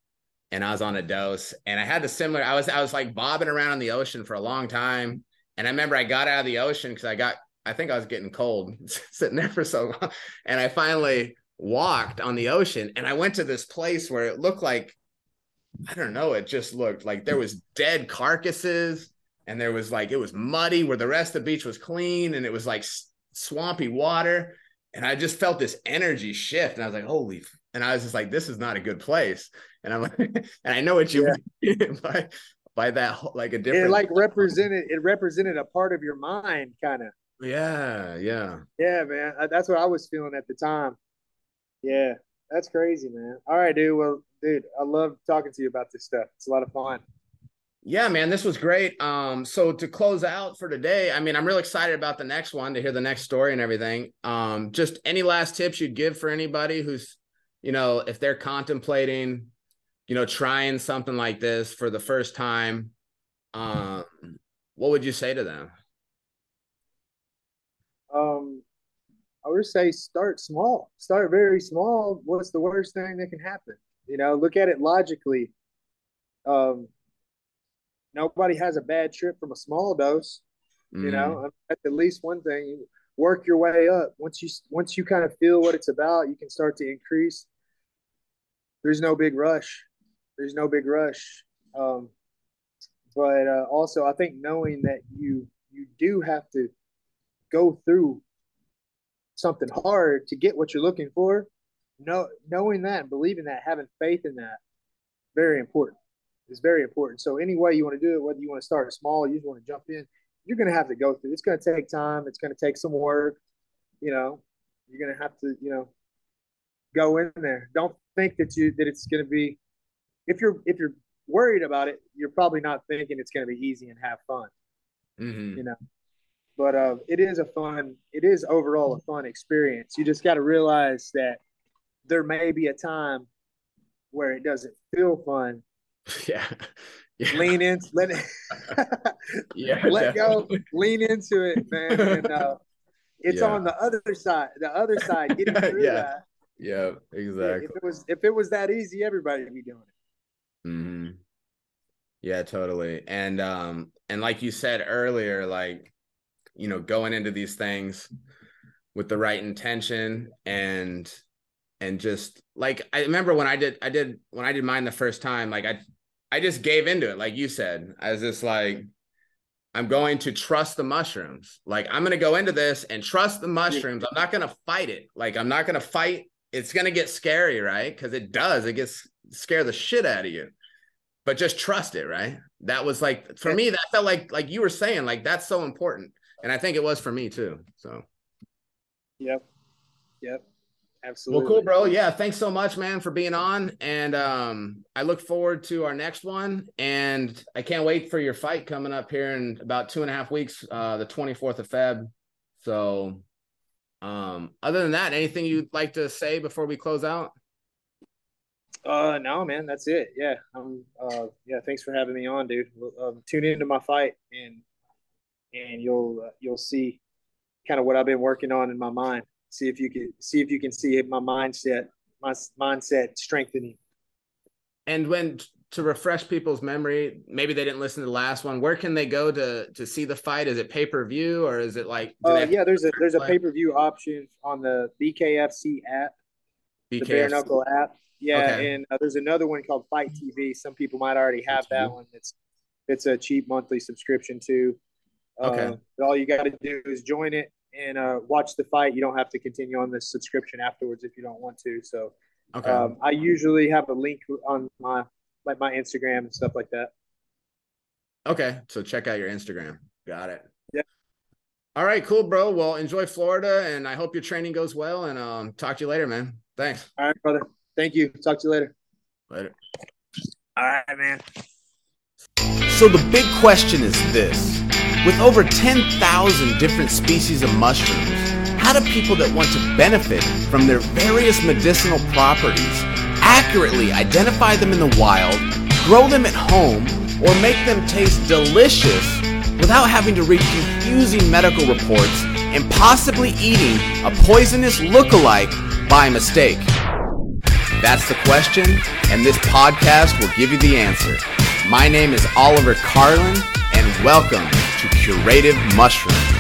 and I was on a dose and I had the similar I was I was like bobbing around in the ocean for a long time. And I remember I got out of the ocean because I got I think I was getting cold [laughs] sitting there for so long. And I finally walked on the ocean and I went to this place where it looked like I don't know, it just looked like there was dead carcasses and there was like it was muddy where the rest of the beach was clean and it was like swampy water and I just felt this energy shift and I was like holy f-" and I was just like this is not a good place and I'm like [laughs] and I know what you mean [laughs] by by that like a different It like represented. It represented a part of your mind, kind of. Yeah yeah Yeah, man. That's what I was feeling at the time. Yeah, that's crazy, man. All right, dude. Well, dude, I love talking to you about this stuff. It's a lot of fun. Yeah, man, this was great. Um, so to close out for today, I mean, I'm real excited about the next one to hear the next story and everything. Um, just any last tips you'd give for anybody who's, you know, if they're contemplating, you know, trying something like this for the first time, um, what would you say to them? Um, I would say start small. Start very small. What's the worst thing that can happen? You know, look at it logically. Um, nobody has a bad trip from a small dose. You Mm, know, that's at least one thing. Work your way up. Once you once you kind of feel what it's about, you can start to increase. There's no big rush. there's no big rush. Um, but uh, also, I think knowing that you you do have to go through something hard to get what you're looking for. Know, knowing that and believing that, having faith in that, very important. It's very important. So any way you want to do it, whether you want to start small, or you just want to jump in, you're going to have to go through. It's going to take time. It's going to take some work. You know, you're going to have to, you know, go in there. Don't think that you that it's going to be. If you're if you're worried about it, you're probably not thinking it's going to be easy and have fun. Mm-hmm. You know, but uh, it is a fun. It is overall a fun experience. You just got to realize that there may be a time where it doesn't feel fun. [laughs] Yeah. [laughs] yeah. Lean in, let it, [laughs] yeah, let go, lean into it, man. And uh, it's yeah. on the other side. The other side, getting through yeah. that. Yeah, exactly. If it was if it was that easy, everybody would be doing it. Mm-hmm. Yeah, totally. And um, and like you said earlier, like you know, going into these things with the right intention and and just like I remember when I did I did when I did mine the first time, like I I just gave into it, like you said. I was just like, I'm going to trust the mushrooms. Like I'm gonna go into this and trust the mushrooms. I'm not gonna fight it. Like I'm not gonna fight. It's gonna get scary, right? Because it does. It gets scare the shit out of you. But just trust it, right? That was like for me, that felt like like you were saying, like that's so important. And I think it was for me too. So Yep. Yep. Absolutely. Well, cool, bro. Yeah, thanks so much, man, for being on. And um, I look forward to our next one. And I can't wait for your fight coming up here in about two and a half weeks, uh, the 24th of Feb. So, um, other than that, anything you'd like to say before we close out? Uh, no, man, that's it. Yeah, um, uh, yeah, thanks for having me on, dude. Um, tune into my fight, and and you'll uh, you'll see kind of what I've been working on in my mind. See if you can see if you can see my mindset my mindset strengthening. And when to refresh people's memory maybe they didn't listen to the last one where can they go to to see the fight? Is it pay-per-view or is it like uh, yeah there's a there's a pay-per-view option on the bkfc app BKFC. the bare knuckle app. Yeah okay. and uh, there's another one called FITE TV some people might already have that one. It's it's a cheap monthly subscription too okay uh, all you got to do is join it and uh, watch the fight. You don't have to continue on the subscription afterwards if you don't want to. So, okay. Um, I usually have a link on my like my Instagram and stuff like that. Okay, so check out your Instagram. Got it. Yeah. All right, cool, bro. Well, enjoy Florida, and I hope your training goes well. And um, talk to you later, man. Thanks. All right, brother. Thank you. Talk to you later. Later. All right, man. So the big question is this with over 10,000 different species of mushrooms, how do people that want to benefit from their various medicinal properties accurately identify them in the wild, grow them at home, or make them taste delicious without having to read confusing medical reports and possibly eating a poisonous look-alike by mistake? That's the question, and this podcast will give you the answer. My name is Oliver Carlin, welcome to Curative Mushroom.